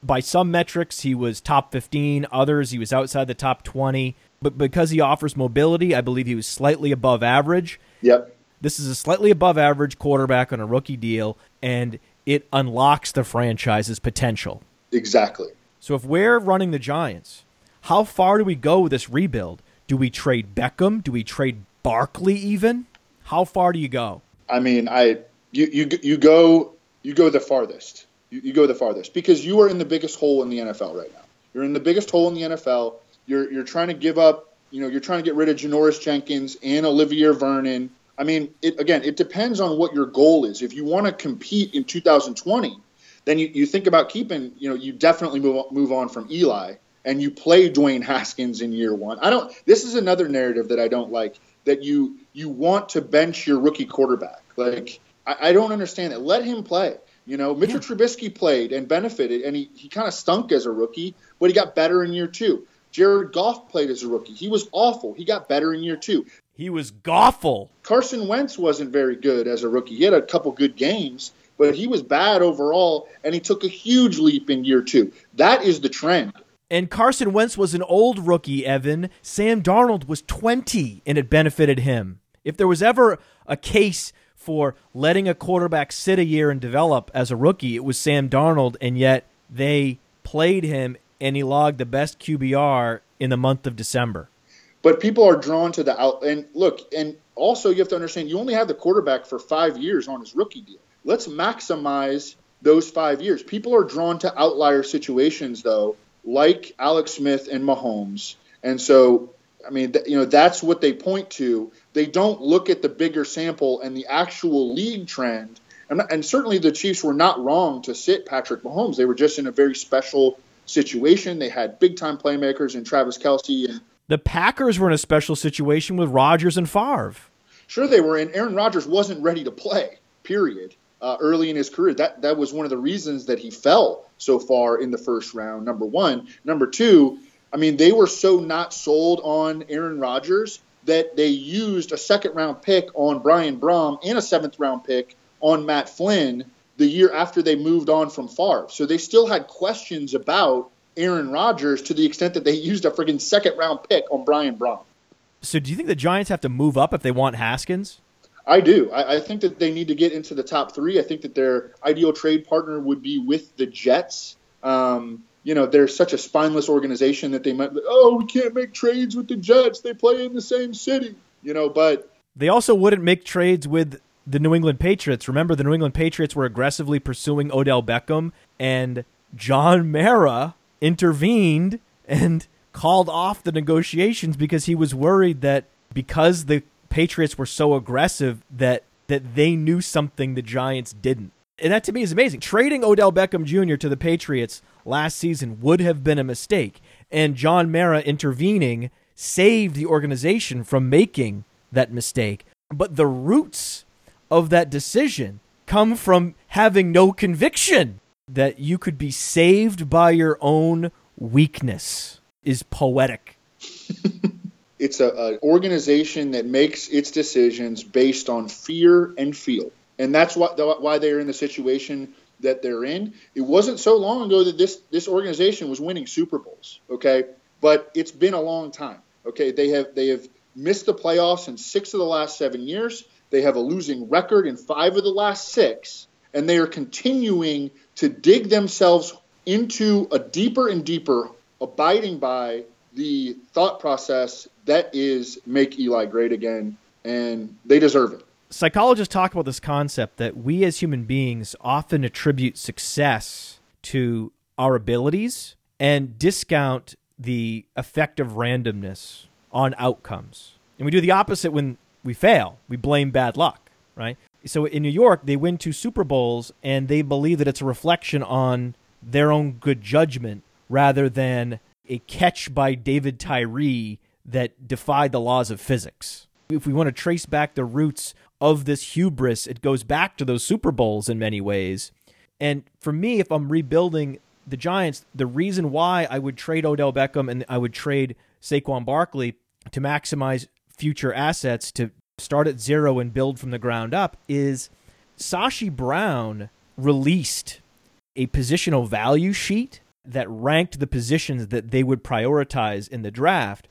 By some metrics, he was top 15. Others, he was outside the top 20. But because he offers mobility, I believe he was slightly above average. Yep. This is a slightly above average quarterback on a rookie deal, and it unlocks the franchise's potential. Exactly. So if we're running the Giants, how far do we go with this rebuild? Do we trade Beckham? Do we trade Barkley even? How far do you go? I mean, I you you you go you go the farthest. You, you go the farthest because you are in the biggest hole in the NFL right now. You're in the biggest hole in the NFL. You're you're trying to give up. You know, you're trying to get rid of Janoris Jenkins and Olivier Vernon. I mean, it, again, it depends on what your goal is. If you want to compete in 2020, then you, you think about keeping. You know, you definitely move on, move on from Eli and you play Dwayne Haskins in year one. I don't. This is another narrative that I don't like. That you you want to bench your rookie quarterback. Like I, I don't understand that. Let him play. You know, Mitchell yeah. Trubisky played and benefited, and he, he kind of stunk as a rookie, but he got better in year two. Jared Goff played as a rookie. He was awful. He got better in year two. He was awful. Carson Wentz wasn't very good as a rookie. He had a couple good games, but he was bad overall, and he took a huge leap in year two. That is the trend. And Carson Wentz was an old rookie, Evan. Sam Darnold was 20, and it benefited him. If there was ever a case for letting a quarterback sit a year and develop as a rookie, it was Sam Darnold, and yet they played him and he logged the best QBR in the month of December. But people are drawn to the out and look, and also you have to understand you only have the quarterback for five years on his rookie deal. Let's maximize those five years. People are drawn to outlier situations though, like Alex Smith and Mahomes. And so I mean, th- you know, that's what they point to. They don't look at the bigger sample and the actual league trend. And, and certainly the Chiefs were not wrong to sit Patrick Mahomes. They were just in a very special situation. They had big time playmakers in Travis Kelce. And the Packers were in a special situation with Rodgers and Favre. Sure, they were. And Aaron Rodgers wasn't ready to play. Period. Uh, early in his career, that that was one of the reasons that he fell so far in the first round. Number one. Number two I mean, they were so not sold on Aaron Rodgers that they used a second round pick on Brian Brohm and a seventh round pick on Matt Flynn the year after they moved on from Favre. So they still had questions about Aaron Rodgers to the extent that they used a friggin' second round pick on Brian Brohm. So do you think the Giants have to move up if they want Haskins? I do. I, I, think that they need to get into the top three. I think that their ideal trade partner would be with the Jets. Um, you know they're such a spineless organization that they might oh we can't make trades with the Jets they play in the same city you know but they also wouldn't make trades with the New England Patriots. Remember, the New England Patriots were aggressively pursuing Odell Beckham, and John Mara intervened and called off the negotiations because he was worried that because the Patriots were so aggressive that that they knew something the Giants didn't. And that to me is amazing. Trading Odell Beckham Jr. to the Patriots last season would have been a mistake, and John Mara intervening saved the organization from making that mistake. But the roots of that decision come from having no conviction that you could be saved by your own weakness is poetic. it's a, a, organization that makes its decisions based on fear and feel, and that's why why they're in the situation that they're in. It wasn't so long ago that this this organization was winning Super Bowls, okay? But it's been a long time. Okay, they have they have missed the playoffs in six of the last seven years. They have a losing record in five of the last six, and they are continuing to dig themselves into a deeper and deeper abiding by the thought process that is make Eli great again, and they deserve it. Psychologists talk about this concept that we as human beings often attribute success to our abilities and discount the effect of randomness on outcomes. And we do the opposite when we fail. We blame bad luck, right? So in New York, they win two Super Bowls and they believe that it's a reflection on their own good judgment rather than a catch by David Tyree that defied the laws of physics. If we want to trace back the roots of this hubris, it goes back to those Super Bowls in many ways. And for me, if I'm rebuilding the Giants, the reason why I would trade Odell Beckham and I would trade Saquon Barkley to maximize future assets to start at zero and build from the ground up is Sashi Brown released a positional value sheet that ranked the positions that they would prioritize in the draft.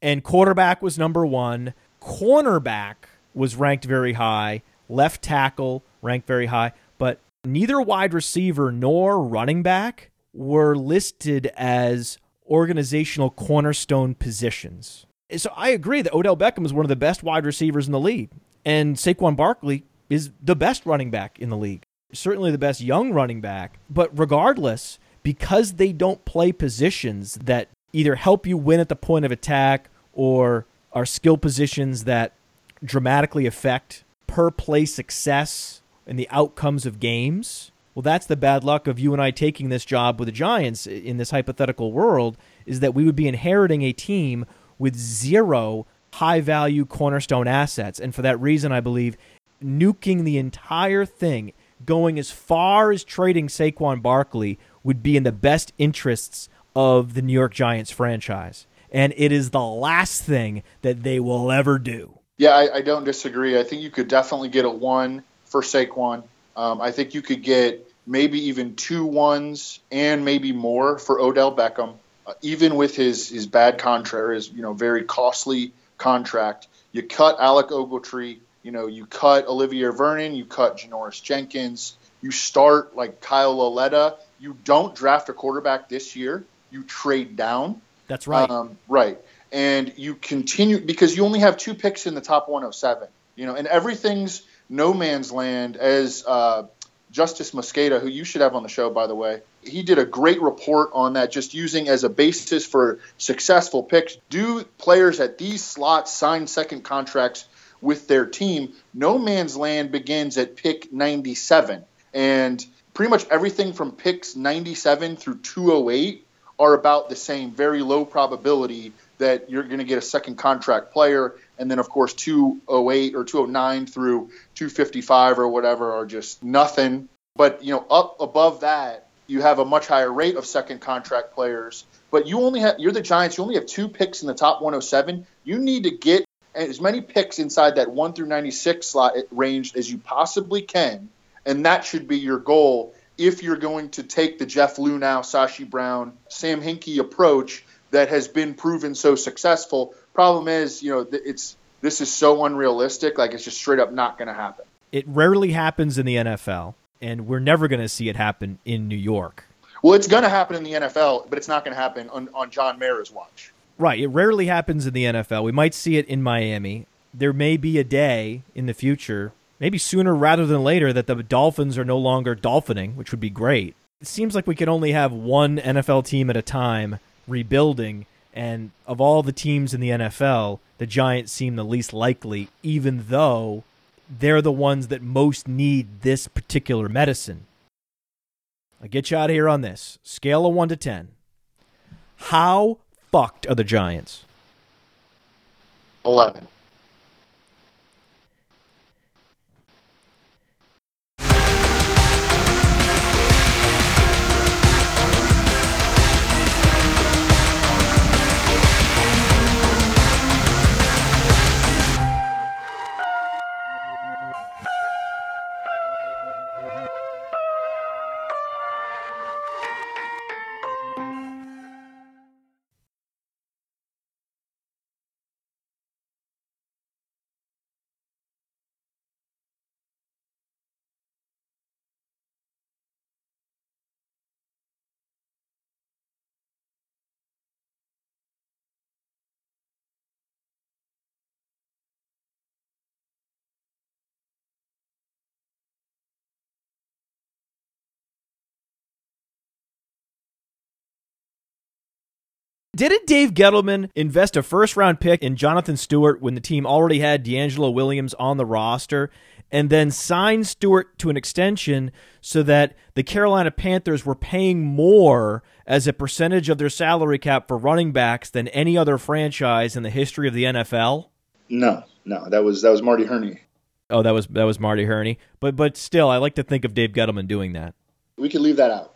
And quarterback was number one, cornerback was ranked very high, left tackle ranked very high, but neither wide receiver nor running back were listed as organizational cornerstone positions. So I agree that Odell Beckham is one of the best wide receivers in the league, and Saquon Barkley is the best running back in the league. Certainly the best young running back. But regardless, because they don't play positions that either help you win at the point of attack or are skill positions that dramatically affect per play success and the outcomes of games. Well, that's the bad luck of you and I taking this job with the Giants in this hypothetical world is that we would be inheriting a team with zero high value cornerstone assets. And for that reason, I believe nuking the entire thing, going as far as trading Saquon Barkley, would be in the best interests of the New York Giants franchise. And it is the last thing that they will ever do. Yeah, I, I don't disagree. I think you could definitely get a one for Saquon. Um, I think you could get maybe even two ones and maybe more for Odell Beckham uh, even with his his bad contract, his you know very costly contract, you cut Alec Ogletree, you know you cut Olivier Vernon, you cut Janoris Jenkins, you start like Kyle Lauletta. You don't draft a quarterback this year. You trade down. That's right. Um, right, and you continue because you only have two picks in the top 107. You know, and everything's no man's land as uh, Justis Mosqueda, who you should have on the show, by the way, he did a great report on that, just using as a basis for successful picks. Do players at these slots sign second contracts with their team? No man's land begins at pick 97. And pretty much everything from picks 97 through 208 are about the same, very low probability that you're going to get a second contract player. And then, of course, 208 or 209 through 255 or whatever are just nothing. But, you know, up above that, you have a much higher rate of second contract players. But you only have, you're the Giants, you only have two picks in the top 107. You need to get as many picks inside that 1 through 96 slot range as you possibly can. And that should be your goal if you're going to take the Jeff Luhnow, Sashi Brown, Sam Hinkie approach that has been proven so successful. Problem is, you know, it's this is so unrealistic. Like it's just straight up not going to happen. It rarely happens in the NFL, and we're never going to see it happen in New York. Well, it's going to happen in the NFL, but it's not going to happen on, on John Mara's watch. Right. It rarely happens in the NFL. We might see it in Miami. There may be a day in the future, maybe sooner rather than later, that the Dolphins are no longer dolphining, which would be great. It seems like we can only have one NFL team at a time rebuilding, and of all the teams in the NFL, the Giants seem the least likely, even though they're the ones that most need this particular medicine. I'll get you out of here on this. Scale of 1 to 10. How fucked are the Giants? 11. Didn't Dave Gettleman invest a first round pick in Jonathan Stewart when the team already had DeAngelo Williams on the roster and then sign Stewart to an extension so that the Carolina Panthers were paying more as a percentage of their salary cap for running backs than any other franchise in the history of the NFL? No, no, that was that was Marty Hurney. Oh, that was that was Marty Hurney. But but still I like to think of Dave Gettleman doing that. We could leave that out.